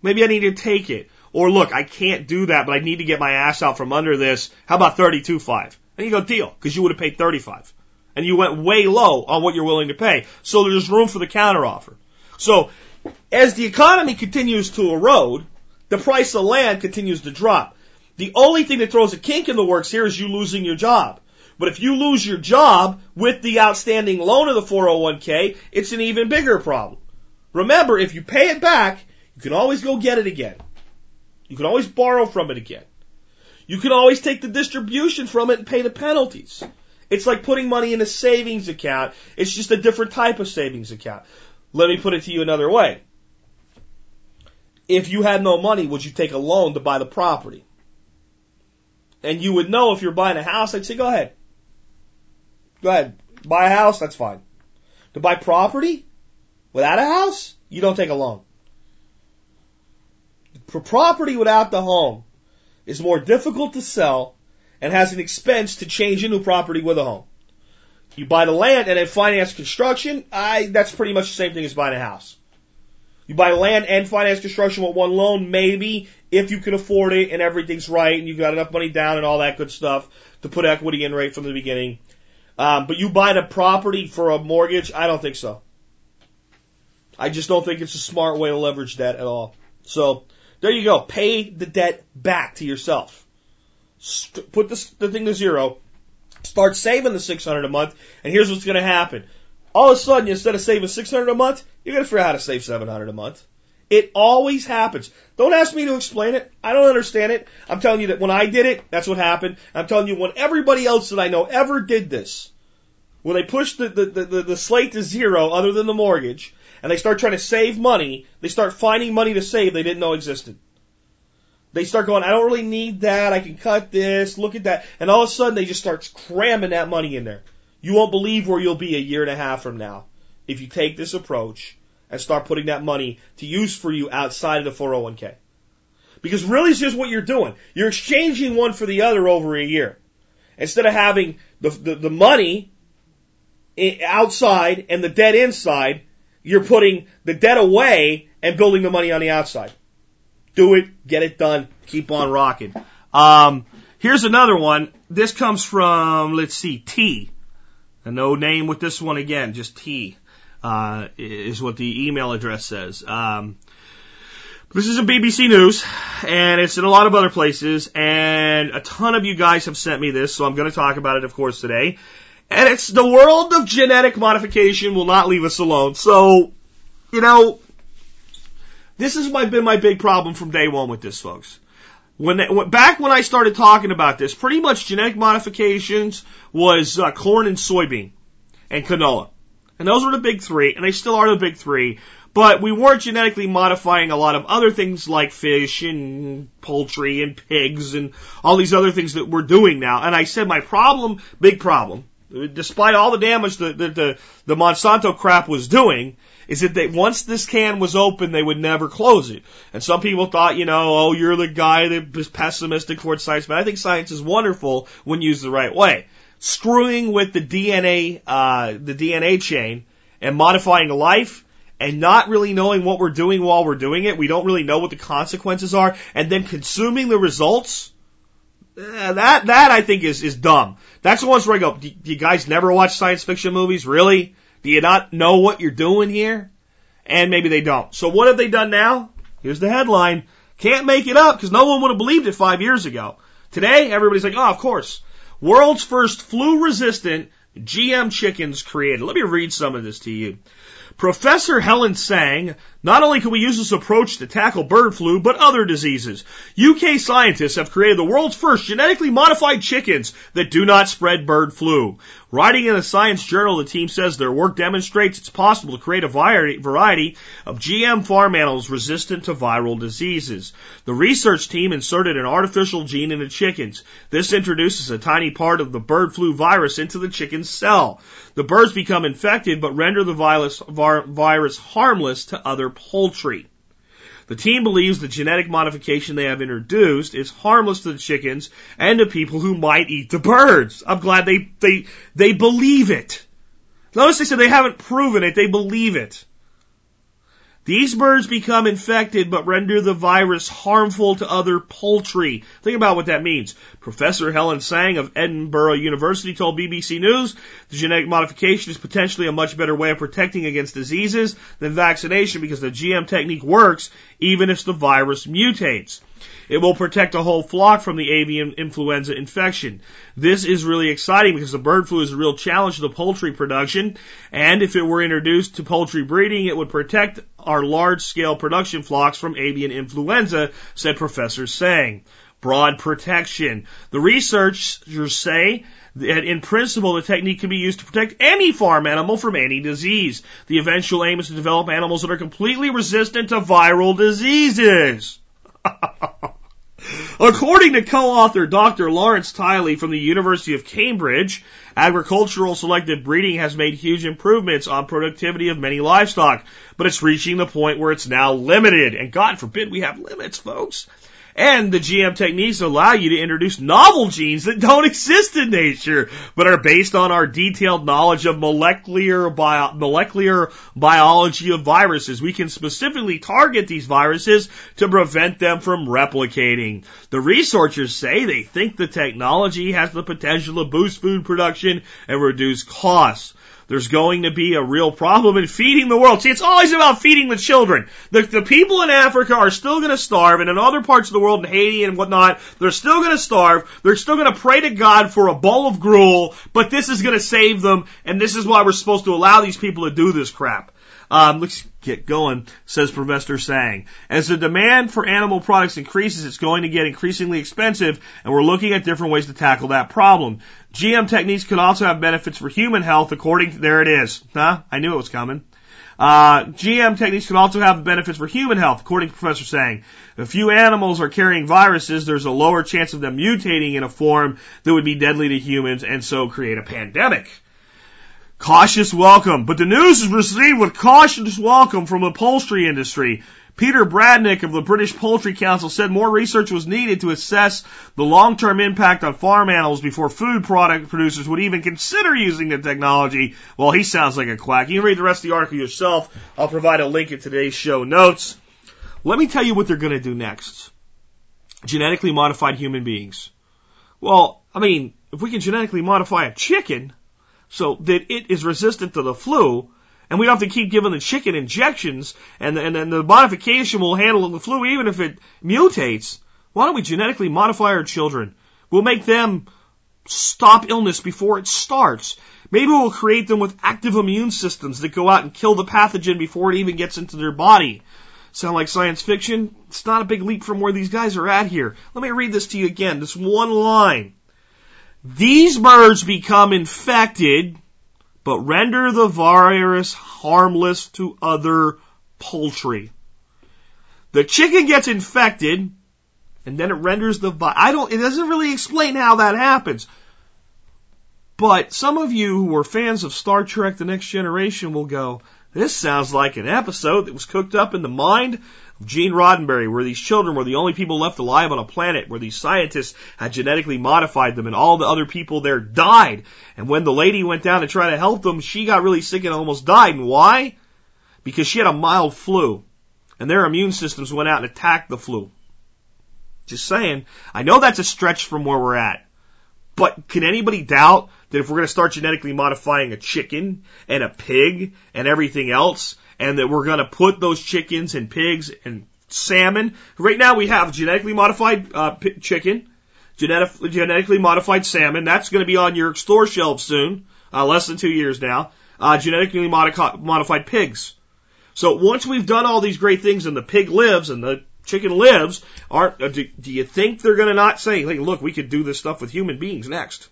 maybe I need to take it. Or look, I can't do that, but I need to get my ass out from under this. How about 32.5? And you go, deal, because you would have paid 35. And you went way low on what you're willing to pay. So there's room for the counteroffer. So as the economy continues to erode, the price of land continues to drop. The only thing that throws a kink in the works here is you losing your job. But if you lose your job with the outstanding loan of the 401k, it's an even bigger problem. Remember, if you pay it back, you can always go get it again. You can always borrow from it again. You can always take the distribution from it and pay the penalties. It's like putting money in a savings account. It's just a different type of savings account. Let me put it to you another way. If you had no money, would you take a loan to buy the property? And you would know if you're buying a house, I'd say, go ahead. Go ahead. Buy a house, that's fine. To buy property without a house, you don't take a loan. For property without the home is more difficult to sell and has an expense to change into property with a home. You buy the land and then finance construction, I, that's pretty much the same thing as buying a house. You buy land and finance construction with one loan, maybe, if you can afford it and everything's right and you've got enough money down and all that good stuff to put equity in right from the beginning. Um, but you buy the property for a mortgage, I don't think so. I just don't think it's a smart way to leverage that at all. So, there you go. Pay the debt back to yourself. st- put the, the thing to zero, start saving the 600 a month, and here's what's going to happen. All of a sudden, instead of saving 600 a month, you're going to figure out how to save 700 a month. It always happens. Don't ask me to explain it. I don't understand it. I'm telling you that when I did it, that's what happened. I'm telling you when everybody else that I know ever did this, when they push the, the, the, the slate to zero other than the mortgage, and they start trying to save money, they start finding money to save they didn't know existed. They start going, I don't really need that. I can cut this. Look at that. And all of a sudden they just start cramming that money in there. You won't believe where you'll be a year and a half from now if you take this approach and start putting that money to use for you outside of the 401k. Because really it's just what you're doing. You're exchanging one for the other over a year. Instead of having the, the, the money outside and the debt inside, you're putting the debt away and building the money on the outside. Do it, get it done, keep on rocking. Um, here's another one. This comes from, let's see, T. And no name with this one again, just T, uh, is what the email address says. Um, this is a BBC News, and it's in a lot of other places, and a ton of you guys have sent me this, so I'm going to talk about it, of course, today. And it's the world of genetic modification will not leave us alone. So, you know, this has my, been my big problem from day one with this, folks. When, they, back when I started talking about this, pretty much genetic modifications was uh, corn and soybean and canola, and those were the big three, and they still are the big three. But we weren't genetically modifying a lot of other things like fish and poultry and pigs and all these other things that we're doing now. And I said my problem, big problem, despite all the damage that the, the, the Monsanto crap was doing, is that they, once this can was open, they would never close it. And some people thought, you know, oh, you're the guy that was pessimistic towards science, but I think science is wonderful when used the right way. Screwing with the DNA, uh, the DNA chain and modifying life and not really knowing what we're doing while we're doing it, we don't really know what the consequences are, and then consuming the results, eh, that, that I think is, is dumb. That's the ones where I go, do you guys never watch science fiction movies? Really? Do you not know what you're doing here? And maybe they don't. So what have they done now? Here's the headline. Can't make it up because no one would have believed it five years ago. Today, everybody's like, oh, of course. World's first flu resistant GM chickens created. Let me read some of this to you. Professor Helen Sang, not only can we use this approach to tackle bird flu, but other diseases. UK scientists have created the world's first genetically modified chickens that do not spread bird flu. Writing in a science journal, the team says their work demonstrates it's possible to create a variety of GM farm animals resistant to viral diseases. The research team inserted an artificial gene into the chickens. This introduces a tiny part of the bird flu virus into the chicken's cell. The birds become infected but render the virus harmless to other poultry. The team believes the genetic modification they have introduced is harmless to the chickens and to people who might eat the birds. I'm glad they, they, they believe it. Notice they said they haven't proven it, they believe it. These birds become infected but render the virus harmful to other poultry. Think about what that means. Professor Helen Sang of Edinburgh University told BBC News the genetic modification is potentially a much better way of protecting against diseases than vaccination because the GM technique works even if the virus mutates. It will protect a whole flock from the avian influenza infection. This is really exciting because the bird flu is a real challenge to the poultry production, and if it were introduced to poultry breeding, it would protect our large scale production flocks from avian influenza, said Professor Sang. Broad protection. The researchers say that in principle the technique can be used to protect any farm animal from any disease. The eventual aim is to develop animals that are completely resistant to viral diseases. According to co-author Dr. Lawrence Tiley from the University of Cambridge, agricultural selective breeding has made huge improvements on productivity of many livestock, but it's reaching the point where it's now limited. And God forbid we have limits, folks. And the GM techniques allow you to introduce novel genes that don't exist in nature, but are based on our detailed knowledge of molecular, bio, molecular biology of viruses. We can specifically target these viruses to prevent them from replicating. The researchers say they think the technology has the potential to boost food production and reduce costs. There's going to be a real problem in feeding the world. See, it's always about feeding the children. The, the people in Africa are still going to starve, and in other parts of the world, in Haiti and whatnot, they're still going to starve. They're still going to pray to God for a bowl of gruel, but this is going to save them, and this is why we're supposed to allow these people to do this crap. Um, let's get going, says Professor Sang. As the demand for animal products increases, it's going to get increasingly expensive, and we're looking at different ways to tackle that problem. GM techniques could also have benefits for human health, according to, there it is. Huh? I knew it was coming. Uh, GM techniques can also have benefits for human health, according to Professor Sang. If few animals are carrying viruses, there's a lower chance of them mutating in a form that would be deadly to humans and so create a pandemic. Cautious welcome. But the news is received with cautious welcome from the poultry industry. Peter Bradnock of the British Poultry Council said more research was needed to assess the long-term impact on farm animals before food product producers would even consider using the technology. Well, he sounds like a quack. You can read the rest of the article yourself. I'll provide a link in today's show notes. Let me tell you what they're going to do next. Genetically modified human beings. Well, I mean, if we can genetically modify a chicken, so that it is resistant to the flu, and we don't have to keep giving the chicken injections, and and then the modification will handle the flu even if it mutates. Why don't we genetically modify our children? We'll make them stop illness before it starts. Maybe we'll create them with active immune systems that go out and kill the pathogen before it even gets into their body. Sound like science fiction? It's not a big leap from where these guys are at here. Let me read this to you again. This one line. These birds become infected, but render the virus harmless to other poultry. The chicken gets infected, and then it renders the vi- I don't. It doesn't really explain how that happens. But some of you who are fans of Star Trek: The Next Generation will go, "This sounds like an episode that was cooked up in the mind Gene Roddenberry, where these children were the only people left alive on a planet, where these scientists had genetically modified them and all the other people there died. And when the lady went down to try to help them, she got really sick and almost died. And why? Because she had a mild flu. And their immune systems went out and attacked the flu. Just saying. I know that's a stretch from where we're at. But can anybody doubt that if we're going to start genetically modifying a chicken and a pig and everything else, and that we're going to put those chickens and pigs and salmon. Right now we have genetically modified uh, p- chicken, genetic, genetically modified salmon. That's going to be on your store shelves soon, uh, less than two years now. Uh, genetically modi- modified pigs. So once we've done all these great things and the pig lives and the chicken lives, aren't, uh, do, do you think they're going to not say, hey, look, we could do this stuff with human beings next?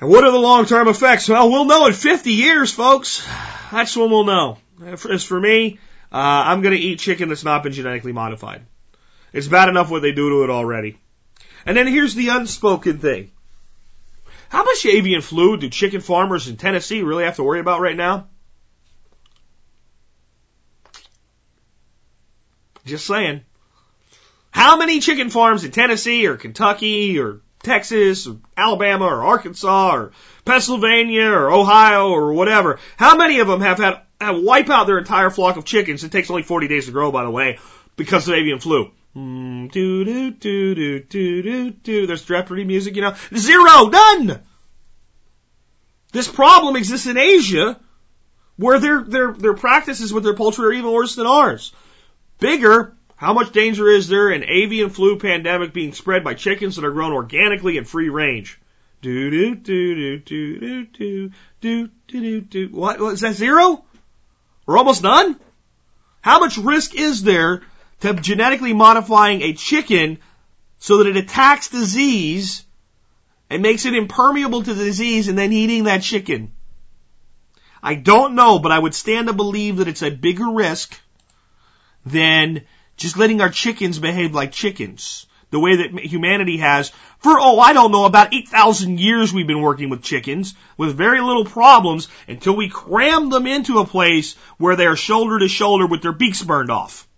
And what are the long-term effects? Well, we'll know in 50 years, folks. That's when we'll know. As for me, uh, I'm going to eat chicken that's not been genetically modified. It's bad enough what they do to it already. And then here's the unspoken thing. How much avian flu do chicken farmers in Tennessee really have to worry about right now? Just saying. How many chicken farms in Tennessee or Kentucky or Texas or Alabama or Arkansas or Pennsylvania or Ohio or whatever, how many of them have had have wipe out their entire flock of chickens? It takes only 40 days to grow, by the way, because of avian flu. Mm, do do do do do do do. There's Jeopardy music, you know. Zero, none. This problem exists in Asia, where their their their practices with their poultry are even worse than ours. Bigger, how much danger is there in avian flu pandemic being spread by chickens that are grown organically in free range? Do do do do do do do do do do. Do what is that zero? Or almost none? How much risk is there to genetically modifying a chicken so that it attacks disease and makes it impermeable to the disease and then eating that chicken? I don't know, but I would stand to believe that it's a bigger risk than just letting our chickens behave like chickens. The way that humanity has for, oh, I don't know, about 8,000 years we've been working with chickens with very little problems until we cram them into a place where they are shoulder to shoulder with their beaks burned off.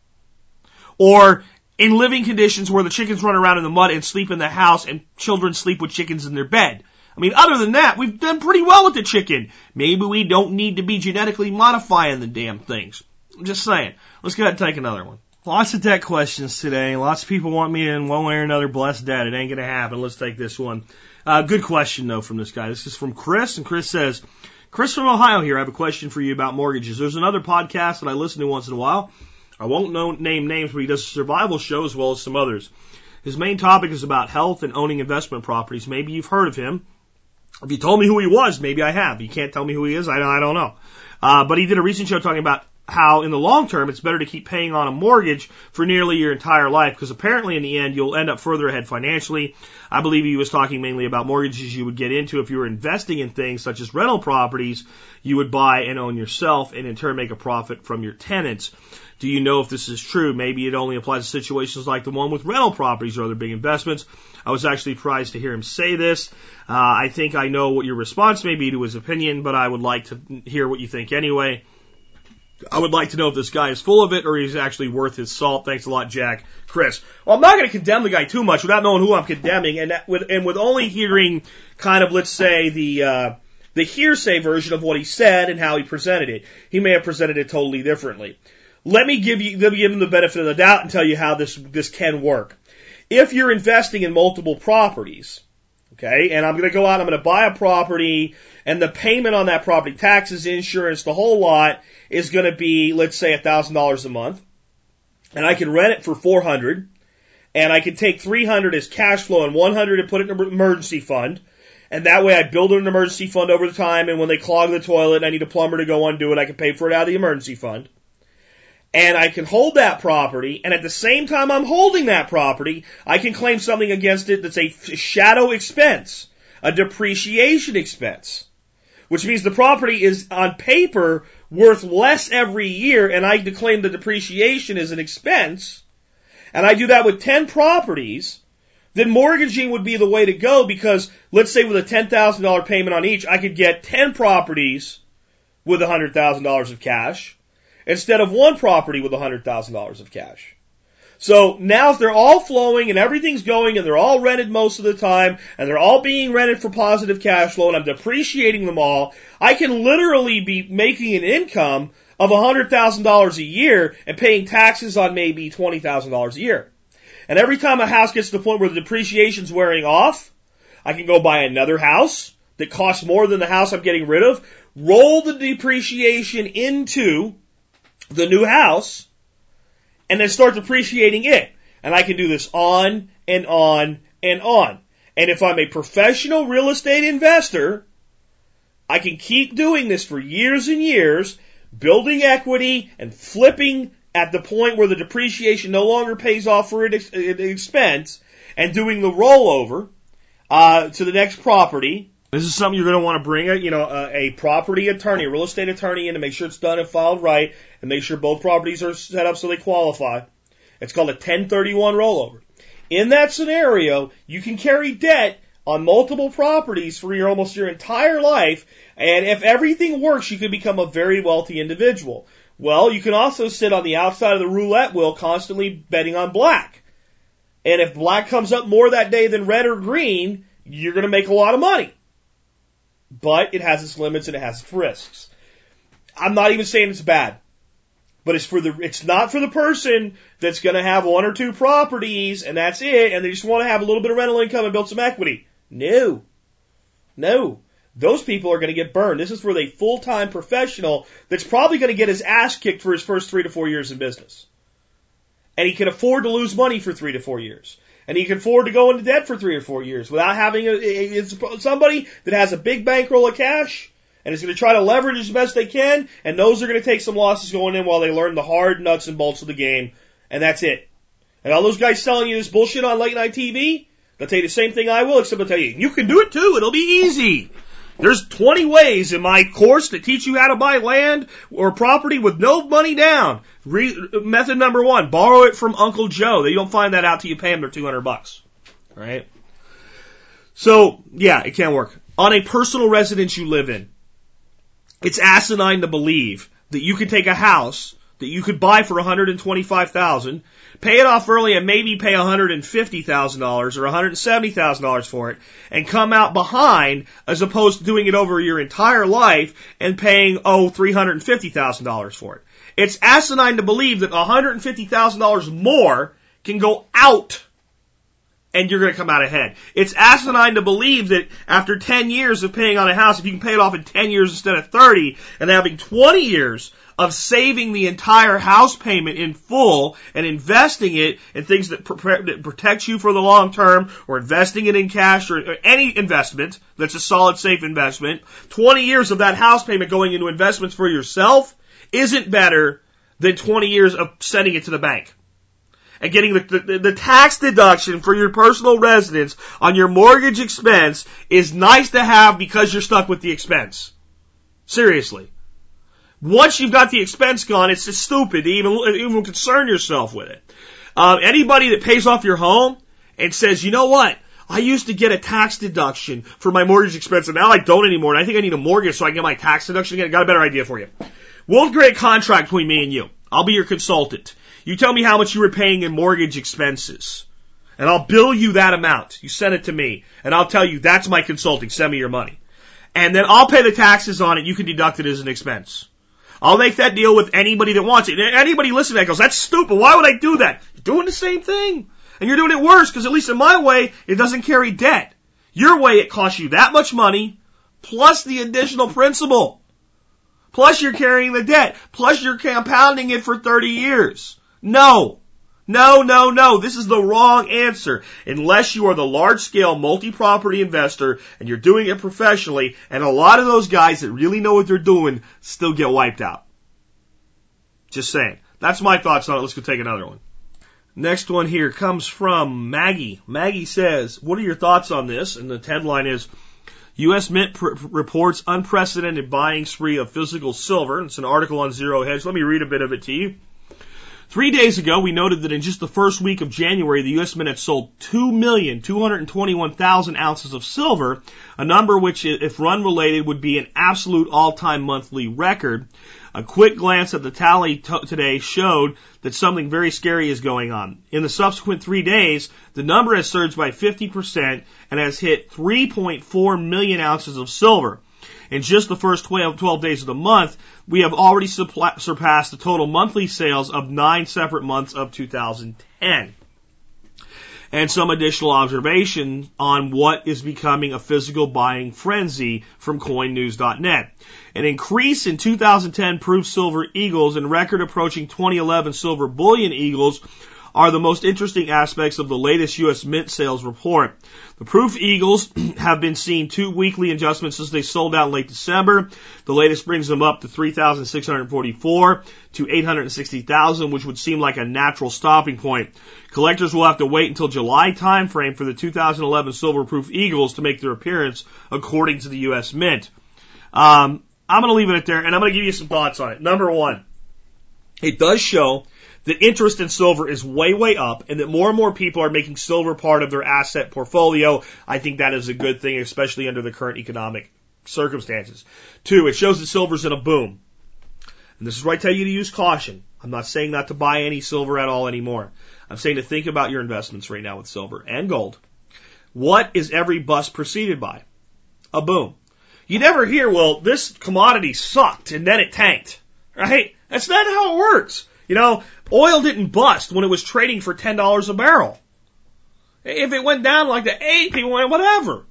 Or in living conditions where the chickens run around in the mud and sleep in the house and children sleep with chickens in their bed. I mean, other than that, we've done pretty well with the chicken. Maybe we don't need to be genetically modifying the damn things. I'm just saying. Let's go ahead and take another one. Lots of debt questions today. Lots of people want me in one way or another bless debt. It ain't gonna happen. Let's take this one. Uh, good question though from this guy. This is from Chris, and Chris says, Chris from Ohio here. I have a question for you about mortgages. There's another podcast that I listen to once in a while. I won't know, name names, but he does a survival show as well as some others. His main topic is about health and owning investment properties. Maybe you've heard of him. If you told me who he was, maybe I have. You can't tell me who he is. I, I don't know. Uh, but he did a recent show talking about how in the long term it's better to keep paying on a mortgage for nearly your entire life because apparently in the end you'll end up further ahead financially. I believe he was talking mainly about mortgages you would get into if you were investing in things such as rental properties you would buy and own yourself and in turn make a profit from your tenants. Do you know if this is true? Maybe it only applies to situations like the one with rental properties or other big investments. I was actually surprised to hear him say this. Uh, I think I know what your response may be to his opinion, but I would like to hear what you think anyway. I would like to know if this guy is full of it or he's actually worth his salt. Thanks a lot, Jack. Chris. Well, I'm not going to condemn the guy too much without knowing who I'm condemning, and that, with and with only hearing kind of let's say the uh, the hearsay version of what he said and how he presented it. He may have presented it totally differently. Let me give you let me give him the benefit of the doubt and tell you how this this can work. If you're investing in multiple properties, okay, and I'm going to go out, I'm going to buy a property, and the payment on that property, taxes, insurance, the whole lot is going to be, let's say, $1,000 a month. And I can rent it for 400 and I can take 300 as cash flow and 100 and put it in an emergency fund. And that way I build an emergency fund over the time and when they clog the toilet and I need a plumber to go undo it, I can pay for it out of the emergency fund. And I can hold that property and at the same time I'm holding that property, I can claim something against it that's a shadow expense, a depreciation expense which means the property is on paper worth less every year and I claim the depreciation is an expense, and I do that with 10 properties, then mortgaging would be the way to go because let's say with a $10,000 payment on each, I could get 10 properties with $100,000 of cash instead of one property with $100,000 of cash. So now if they're all flowing and everything's going and they're all rented most of the time and they're all being rented for positive cash flow and I'm depreciating them all, I can literally be making an income of $100,000 a year and paying taxes on maybe $20,000 a year. And every time a house gets to the point where the depreciation's wearing off, I can go buy another house that costs more than the house I'm getting rid of, roll the depreciation into the new house, and then start depreciating it. And I can do this on and on and on. And if I'm a professional real estate investor, I can keep doing this for years and years, building equity and flipping at the point where the depreciation no longer pays off for its expense and doing the rollover uh, to the next property. This is something you're going to want to bring a, you know, a, a property attorney, a real estate attorney in to make sure it's done and filed right and make sure both properties are set up so they qualify. It's called a 1031 rollover. In that scenario, you can carry debt on multiple properties for your almost your entire life, and if everything works, you can become a very wealthy individual. Well, you can also sit on the outside of the roulette wheel constantly betting on black. And if black comes up more that day than red or green, you're going to make a lot of money. But it has its limits and it has its risks. I'm not even saying it's bad but it's for the it's not for the person that's going to have one or two properties and that's it and they just want to have a little bit of rental income and build some equity. No. No. Those people are going to get burned. This is for the full-time professional that's probably going to get his ass kicked for his first 3 to 4 years in business. And he can afford to lose money for 3 to 4 years. And he can afford to go into debt for 3 or 4 years without having a, it's somebody that has a big bankroll of cash and is going to try to leverage as best they can, and those are going to take some losses going in while they learn the hard nuts and bolts of the game, and that's it. And all those guys selling you this bullshit on late night TV, they'll tell you the same thing I will, except they'll tell you, you can do it too, it'll be easy. There's 20 ways in my course that teach you how to buy land or property with no money down. Re- method number one, borrow it from Uncle Joe. You don't find that out till you pay him their 200 bucks. Right? So, yeah, it can work. On a personal residence you live in, it's asinine to believe that you can take a house that you could buy for 125,000, pay it off early and maybe pay $150,000 or $170,000 for it and come out behind as opposed to doing it over your entire life and paying oh $350,000 for it. It's asinine to believe that $150,000 more can go out and you're going to come out ahead. It's asinine to believe that after 10 years of paying on a house, if you can pay it off in 10 years instead of 30 and having 20 years of saving the entire house payment in full and investing it in things that, pre- that protect you for the long term or investing it in cash or, or any investment that's a solid, safe investment, 20 years of that house payment going into investments for yourself isn't better than 20 years of sending it to the bank and getting the, the, the, tax deduction for your personal residence on your mortgage expense is nice to have because you're stuck with the expense. Seriously. Once you've got the expense gone, it's just stupid to even, even concern yourself with it. Uh, anybody that pays off your home and says, you know what? I used to get a tax deduction for my mortgage expense and now I don't anymore and I think I need a mortgage so I can get my tax deduction again. I got a better idea for you. We'll create a contract between me and you. I'll be your consultant. You tell me how much you were paying in mortgage expenses. And I'll bill you that amount. You send it to me. And I'll tell you, that's my consulting. Send me your money. And then I'll pay the taxes on it. You can deduct it as an expense. I'll make that deal with anybody that wants it. And anybody listening to that goes, that's stupid. Why would I do that? You're doing the same thing. And you're doing it worse because at least in my way, it doesn't carry debt. Your way, it costs you that much money plus the additional principal. Plus you're carrying the debt. Plus you're compounding it for 30 years. No. No, no, no. This is the wrong answer. Unless you are the large scale multi-property investor and you're doing it professionally, and a lot of those guys that really know what they're doing still get wiped out. Just saying. That's my thoughts on it. Let's go take another one. Next one here comes from Maggie. Maggie says, what are your thoughts on this? And the headline is, U.S. Mint pr- reports unprecedented buying spree of physical silver. It's an article on Zero Hedge. Let me read a bit of it to you. Three days ago, we noted that in just the first week of January, the U.S. Mint had sold 2,221,000 ounces of silver, a number which, if run related, would be an absolute all-time monthly record. A quick glance at the tally today showed that something very scary is going on. In the subsequent three days, the number has surged by 50% and has hit 3.4 million ounces of silver. In just the first 12, 12 days of the month, we have already surpassed the total monthly sales of nine separate months of 2010 and some additional observation on what is becoming a physical buying frenzy from coinnews.net. An increase in 2010 proof silver eagles and record approaching 2011 silver bullion eagles are the most interesting aspects of the latest U.S. Mint sales report. The proof eagles have been seeing two weekly adjustments since they sold out in late December. The latest brings them up to 3,644 to 860,000, which would seem like a natural stopping point. Collectors will have to wait until July timeframe for the 2011 silver proof eagles to make their appearance, according to the U.S. Mint. Um, I'm going to leave it there, and I'm going to give you some thoughts on it. Number one, it does show that interest in silver is way, way up and that more and more people are making silver part of their asset portfolio. I think that is a good thing, especially under the current economic circumstances. Two, it shows that silver's in a boom. And this is where I tell you to use caution. I'm not saying not to buy any silver at all anymore. I'm saying to think about your investments right now with silver and gold. What is every bust preceded by? A boom. You never hear, well, this commodity sucked and then it tanked, right? That's not how it works. You know, oil didn't bust when it was trading for $10 a barrel. If it went down like the eight, people went, whatever.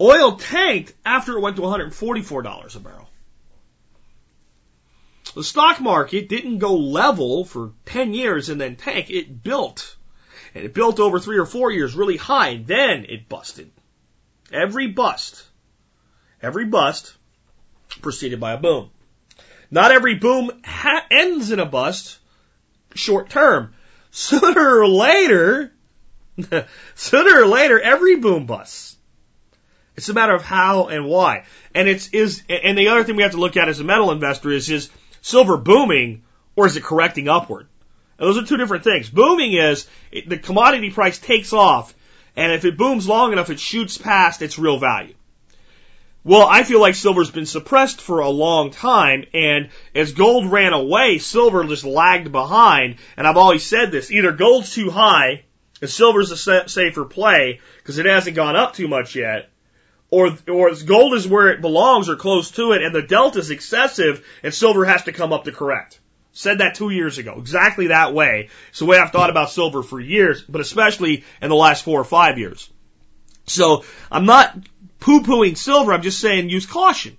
Oil tanked after it went to $144 a barrel. The stock market didn't go level for 10 years and then tank. It built. And it built over three or four years really high. Then it busted. Every bust, every bust preceded by a boom. Not every boom ha- ends in a bust short term. Sooner or later, sooner or later, every boom busts. It's a matter of how and why. And it's is and the other thing we have to look at as a metal investor is is silver booming or is it correcting upward? And those are two different things. Booming is the commodity price takes off, and if it booms long enough, it shoots past its real value. Well, I feel like silver's been suppressed for a long time, and as gold ran away, silver just lagged behind. And I've always said this: either gold's too high, and silver's a safer play because it hasn't gone up too much yet, or or gold is where it belongs or close to it, and the delta is excessive, and silver has to come up to correct. Said that two years ago, exactly that way. It's the way I've thought about silver for years, but especially in the last four or five years. So I'm not poo-pooing silver. I'm just saying use caution.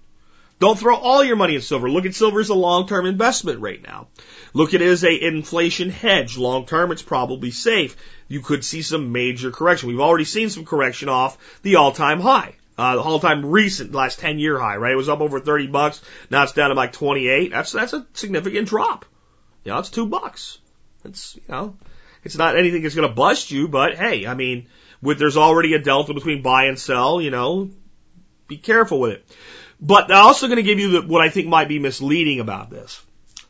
Don't throw all your money in silver. Look at silver as a long-term investment right now. Look at it as a inflation hedge. Long term, it's probably safe. You could see some major correction. We've already seen some correction off the all-time high. Uh, the all-time recent last 10 year high, right? It was up over 30 bucks. Now it's down to like 28. That's, that's a significant drop. You know, it's two bucks. It's, you know, it's not anything that's going to bust you, but hey, I mean, with, there's already a delta between buy and sell, you know, be careful with it. But they're also going to give you the, what I think might be misleading about this.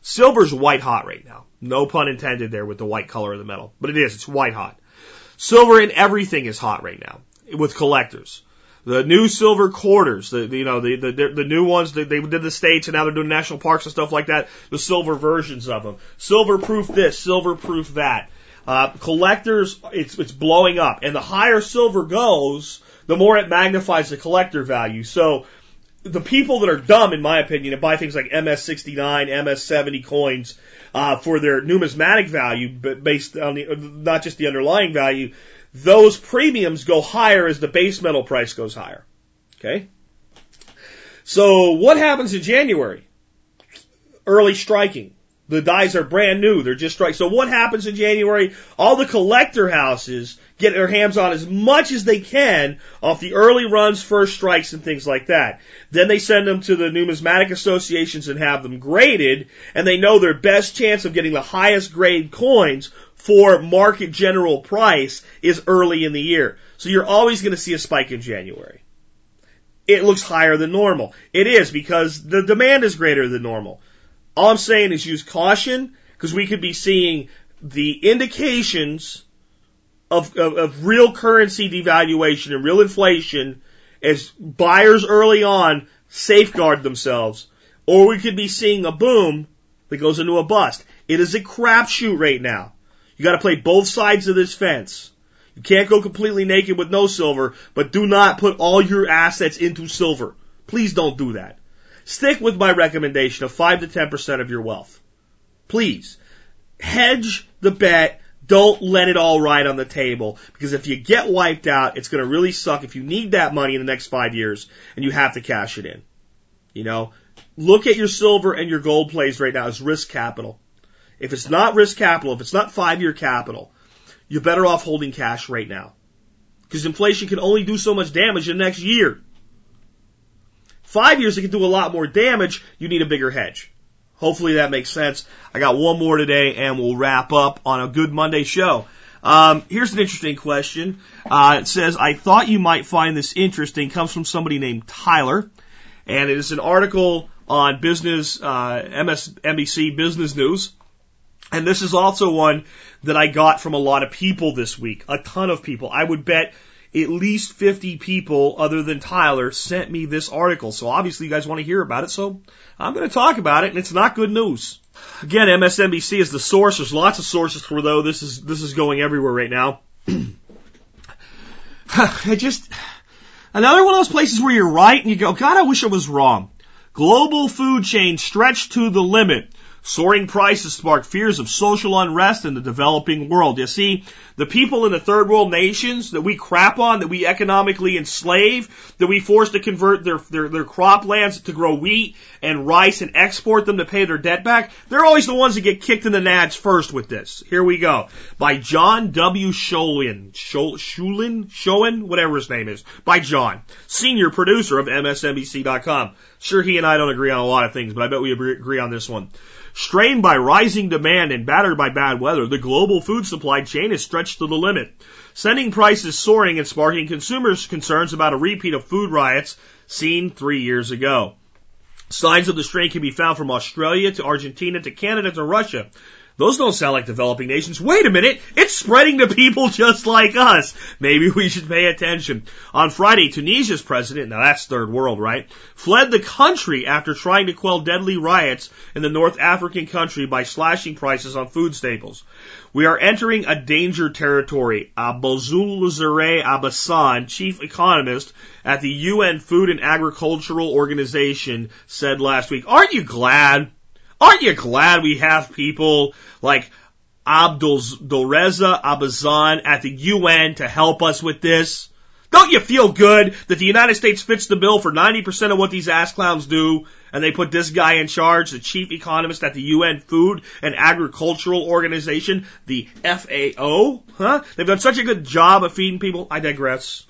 Silver's white hot right now. No pun intended there with the white color of the metal, but it is. It's white hot. Silver in everything is hot right now with collectors. The new silver quarters, the, you know, the, the, the new ones that they did the states and now they're doing national parks and stuff like that, the silver versions of them. Silver proof this, silver proof that. Uh, collectors, it's, it's blowing up. And the higher silver goes, the more it magnifies the collector value. So, the people that are dumb, in my opinion, and buy things like MS69, MS70 coins uh, for their numismatic value, but based on the not just the underlying value, those premiums go higher as the base metal price goes higher. Okay. So what happens in January? Early striking. The dies are brand new. They're just strike. So what happens in January? All the collector houses get their hands on as much as they can off the early runs, first strikes, and things like that. Then they send them to the numismatic associations and have them graded, and they know their best chance of getting the highest grade coins for market general price is early in the year. So you're always going to see a spike in January. It looks higher than normal. It is because the demand is greater than normal. All I'm saying is use caution because we could be seeing the indications of, of, of real currency devaluation and real inflation as buyers early on safeguard themselves, or we could be seeing a boom that goes into a bust. It is a crapshoot right now. You got to play both sides of this fence. You can't go completely naked with no silver, but do not put all your assets into silver. Please don't do that. Stick with my recommendation of 5 to 10% of your wealth. Please. Hedge the bet. Don't let it all ride on the table because if you get wiped out, it's going to really suck if you need that money in the next five years and you have to cash it in. You know, look at your silver and your gold plays right now as risk capital. If it's not risk capital, if it's not five year capital, you're better off holding cash right now. Because inflation can only do so much damage in the next year. Five years, it can do a lot more damage. You need a bigger hedge. Hopefully that makes sense. I got one more today and we'll wrap up on a good Monday show. Um, here's an interesting question. Uh, it says, I thought you might find this interesting. Comes from somebody named Tyler. And it is an article on business, uh, MSNBC Business News. And this is also one that I got from a lot of people this week. A ton of people. I would bet at least 50 people other than Tyler sent me this article. So obviously you guys want to hear about it. So I'm going to talk about it and it's not good news. Again, MSNBC is the source. There's lots of sources for though. This is, this is going everywhere right now. I just, another one of those places where you're right and you go, God, I wish I was wrong. Global food chain stretched to the limit. Soaring prices spark fears of social unrest in the developing world. You see, the people in the third world nations that we crap on, that we economically enslave, that we force to convert their, their, their croplands to grow wheat and rice and export them to pay their debt back, they're always the ones that get kicked in the nads first with this. Here we go. By John W. Sholin. Shulin? Showen? Whatever his name is. By John. Senior producer of MSNBC.com. Sure, he and I don't agree on a lot of things, but I bet we agree on this one. Strained by rising demand and battered by bad weather, the global food supply chain is stretched to the limit, sending prices soaring and sparking consumers' concerns about a repeat of food riots seen three years ago. Signs of the strain can be found from Australia to Argentina to Canada to Russia. Those don't sound like developing nations. Wait a minute. It's spreading to people just like us. Maybe we should pay attention. On Friday, Tunisia's president, now that's third world, right? Fled the country after trying to quell deadly riots in the North African country by slashing prices on food staples. We are entering a danger territory. Aboulzourzere Abasan, chief economist at the UN Food and Agricultural Organization, said last week. Aren't you glad? Aren't you glad we have people like Abdulreza Abazan at the UN to help us with this? Don't you feel good that the United States fits the bill for 90% of what these ass clowns do and they put this guy in charge, the chief economist at the UN Food and Agricultural Organization, the FAO? Huh? They've done such a good job of feeding people. I digress.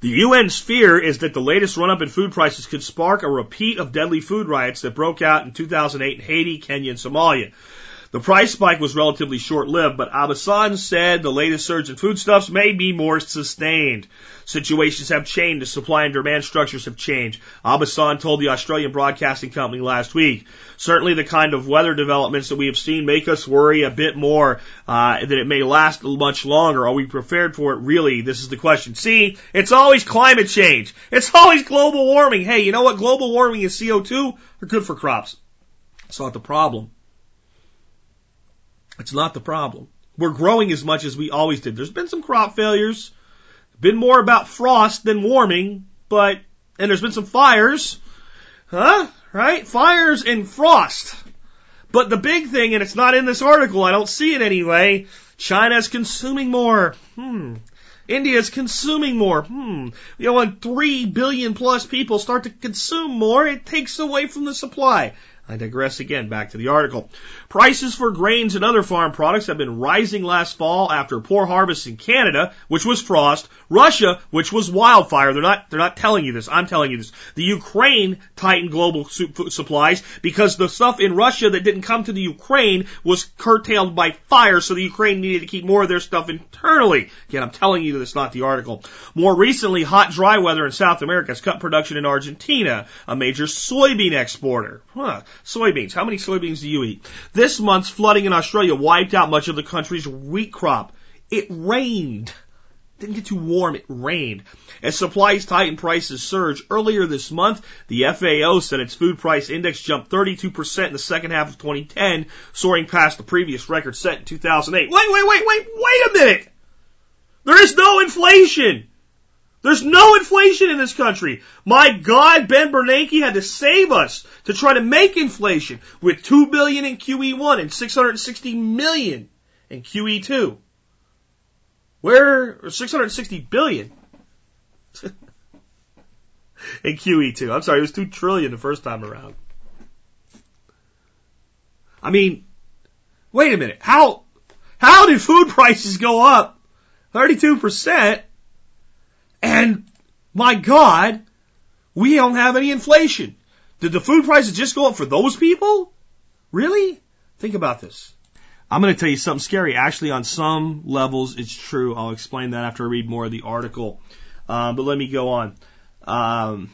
The UN's fear is that the latest run up in food prices could spark a repeat of deadly food riots that broke out in 2008 in Haiti, Kenya, and Somalia. The price spike was relatively short lived, but Abasan said the latest surge in foodstuffs may be more sustained. Situations have changed, the supply and demand structures have changed. Abasan told the Australian Broadcasting Company last week. Certainly the kind of weather developments that we have seen make us worry a bit more uh, that it may last much longer. Are we prepared for it? Really, this is the question. See, it's always climate change. It's always global warming. Hey, you know what? Global warming and CO2 are good for crops. It's not the problem. It's not the problem. We're growing as much as we always did. There's been some crop failures, been more about frost than warming, but, and there's been some fires, huh? Right? Fires and frost. But the big thing, and it's not in this article, I don't see it anyway, China's consuming more. Hmm. India's consuming more. Hmm. You know, when three billion plus people start to consume more, it takes away from the supply. I digress again. Back to the article. Prices for grains and other farm products have been rising last fall after poor harvests in Canada, which was frost, Russia, which was wildfire. They're not, they're not telling you this. I'm telling you this. The Ukraine tightened global supplies because the stuff in Russia that didn't come to the Ukraine was curtailed by fire, so the Ukraine needed to keep more of their stuff internally. Again, I'm telling you this, not the article. More recently, hot, dry weather in South America has cut production in Argentina, a major soybean exporter. Huh. Soybeans. How many soybeans do you eat? Month's flooding in Australia wiped out much of the country's wheat crop. It rained. Didn't get too warm, it rained. As supplies tighten, prices surge. Earlier this month, the FAO said its food price index jumped 32% in the second half of 2010, soaring past the previous record set in 2008. Wait, wait, wait, wait, wait a minute! There is no inflation! There's no inflation in this country. My God, Ben Bernanke had to save us to try to make inflation with two billion in QE1 and 660 million in QE2. Where 660 billion in QE2? I'm sorry, it was two trillion the first time around. I mean, wait a minute. How how did food prices go up 32 percent? And my God, we don't have any inflation. Did the food prices just go up for those people? Really? Think about this. I'm going to tell you something scary. Actually, on some levels, it's true. I'll explain that after I read more of the article. Uh, but let me go on. Um,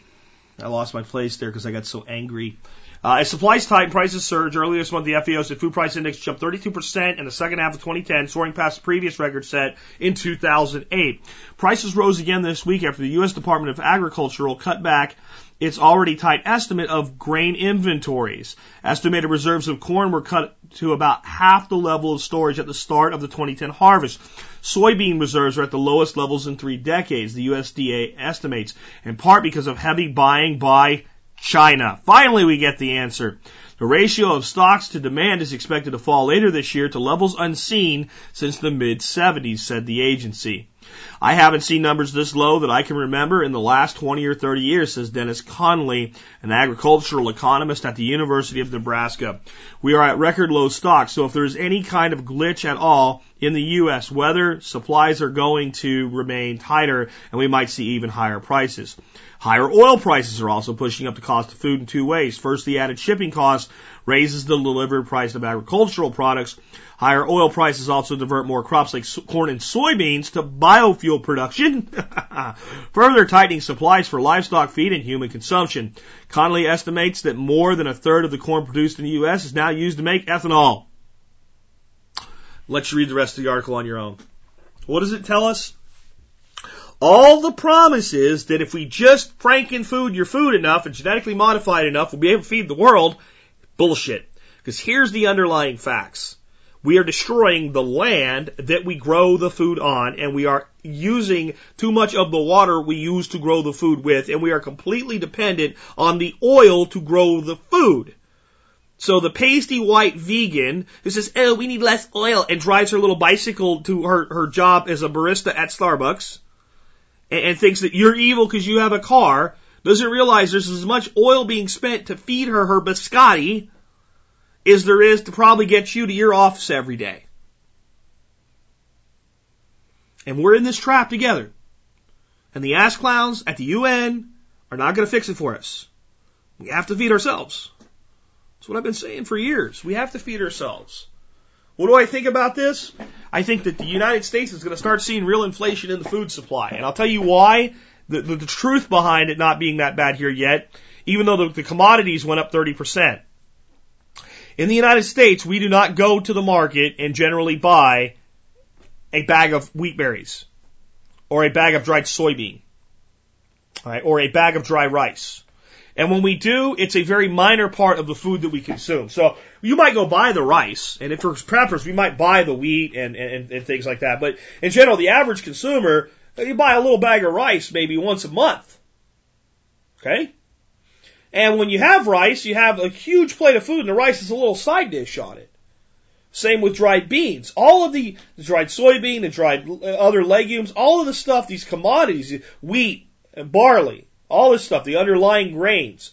I lost my place there because I got so angry. Uh, as supplies tighten, prices surge. Earlier this month, the FAO said food price index jumped 32% in the second half of 2010, soaring past the previous record set in 2008. Prices rose again this week after the U.S. Department of Agriculture cut back its already tight estimate of grain inventories. Estimated reserves of corn were cut to about half the level of storage at the start of the 2010 harvest. Soybean reserves are at the lowest levels in three decades, the USDA estimates, in part because of heavy buying by China. Finally, we get the answer. The ratio of stocks to demand is expected to fall later this year to levels unseen since the mid 70s, said the agency. I haven't seen numbers this low that I can remember in the last 20 or 30 years, says Dennis Conley, an agricultural economist at the University of Nebraska. We are at record low stocks, so if there's any kind of glitch at all in the U.S., whether supplies are going to remain tighter and we might see even higher prices. Higher oil prices are also pushing up the cost of food in two ways. First, the added shipping cost raises the delivered price of agricultural products. Higher oil prices also divert more crops like corn and soybeans to biofuel production, further tightening supplies for livestock feed and human consumption. Conley estimates that more than a third of the corn produced in the U.S. is now used to make ethanol. Let you read the rest of the article on your own. What does it tell us? All the promises that if we just franken food your food enough and genetically modify it enough, we'll be able to feed the world, bullshit. Because here's the underlying facts. We are destroying the land that we grow the food on, and we are using too much of the water we use to grow the food with, and we are completely dependent on the oil to grow the food. So the pasty white vegan who says, oh, we need less oil and drives her little bicycle to her, her job as a barista at Starbucks and, and thinks that you're evil because you have a car doesn't realize there's as much oil being spent to feed her her biscotti as there is to probably get you to your office every day. And we're in this trap together. And the ass clowns at the UN are not going to fix it for us. We have to feed ourselves. What I've been saying for years. We have to feed ourselves. What do I think about this? I think that the United States is going to start seeing real inflation in the food supply. And I'll tell you why. The, the, the truth behind it not being that bad here yet, even though the, the commodities went up 30%. In the United States, we do not go to the market and generally buy a bag of wheat berries or a bag of dried soybean, right, or a bag of dry rice. And when we do, it's a very minor part of the food that we consume. So you might go buy the rice, and if for preppers, we might buy the wheat and, and, and things like that. But in general, the average consumer, you buy a little bag of rice maybe once a month. Okay? And when you have rice, you have a huge plate of food, and the rice is a little side dish on it. Same with dried beans. All of the, the dried soybean, the dried uh, other legumes, all of the stuff, these commodities, wheat and barley, all this stuff, the underlying grains,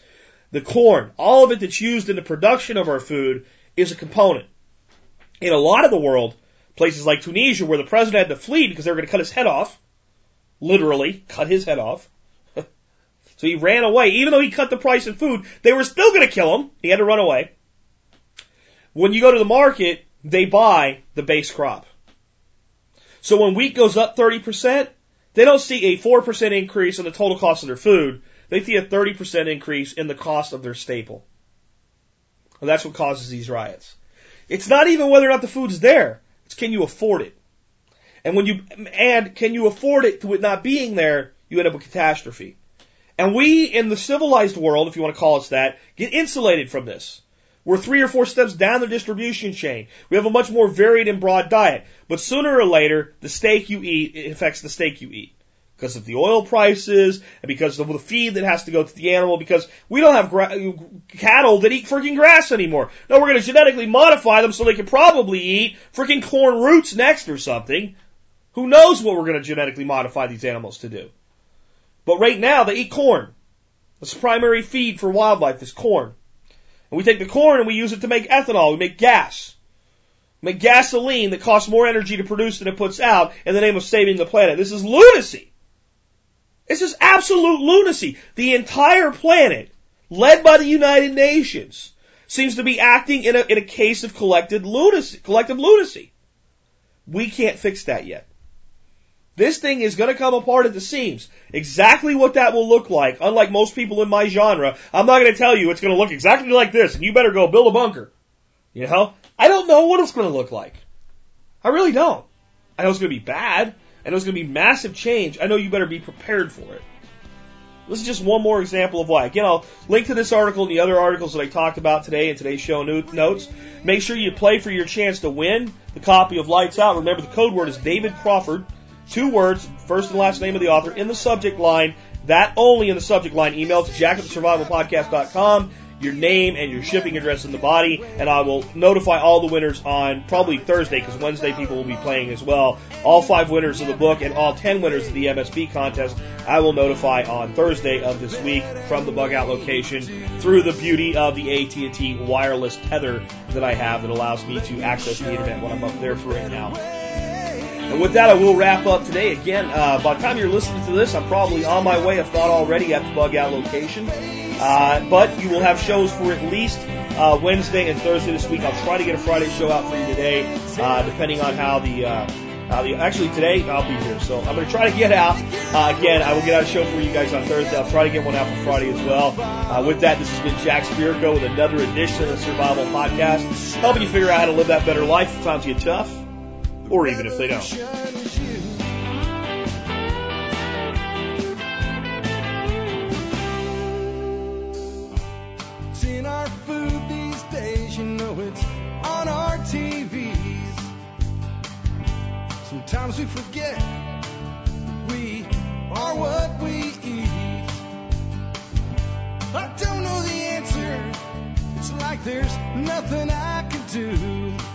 the corn, all of it that's used in the production of our food is a component. In a lot of the world, places like Tunisia, where the president had to flee because they were going to cut his head off, literally cut his head off. so he ran away. Even though he cut the price of food, they were still going to kill him. He had to run away. When you go to the market, they buy the base crop. So when wheat goes up 30%, they don't see a 4% increase in the total cost of their food. They see a 30% increase in the cost of their staple. And that's what causes these riots. It's not even whether or not the food's there. It's can you afford it? And when you add can you afford it to it not being there, you end up with catastrophe. And we in the civilized world, if you want to call us that, get insulated from this. We're three or four steps down the distribution chain. We have a much more varied and broad diet. But sooner or later, the steak you eat it affects the steak you eat. Because of the oil prices, and because of the feed that has to go to the animal, because we don't have gra- cattle that eat freaking grass anymore. No, we're going to genetically modify them so they can probably eat freaking corn roots next or something. Who knows what we're going to genetically modify these animals to do? But right now, they eat corn. That's primary feed for wildlife is corn. And we take the corn and we use it to make ethanol. We make gas. We make gasoline that costs more energy to produce than it puts out in the name of saving the planet. This is lunacy. This is absolute lunacy. The entire planet, led by the United Nations, seems to be acting in a, in a case of collective lunacy, collective lunacy. We can't fix that yet. This thing is going to come apart at the seams. Exactly what that will look like, unlike most people in my genre, I'm not going to tell you it's going to look exactly like this, and you better go build a bunker. You know? I don't know what it's going to look like. I really don't. I know it's going to be bad. I know it's going to be massive change. I know you better be prepared for it. This is just one more example of why. Again, I'll link to this article and the other articles that I talked about today in today's show notes. Make sure you play for your chance to win the copy of Lights Out. Remember, the code word is David Crawford. Two words, first and last name of the author, in the subject line. That only in the subject line. Email to jack at survivalpodcast.com, your name and your shipping address in the body, and I will notify all the winners on probably Thursday, because Wednesday people will be playing as well. All five winners of the book and all ten winners of the MSB contest, I will notify on Thursday of this week from the bug out location through the beauty of the AT&T wireless tether that I have that allows me to access the internet when I'm up there for right now. And with that, I will wrap up today. Again, uh, by the time you're listening to this, I'm probably on my way, if not already, at the bug out location. Uh, but you will have shows for at least uh, Wednesday and Thursday this week. I'll try to get a Friday show out for you today, uh, depending on how the. Uh, how the, actually, today I'll be here, so I'm going to try to get out. Uh, again, I will get out a show for you guys on Thursday. I'll try to get one out for Friday as well. Uh, with that, this has been Jack Spirko with another edition of the Survival Podcast, helping you figure out how to live that better life if times get tough or even if they don't. Sometimes we forget we are what we eat. I don't know the answer. It's like there's nothing I can do.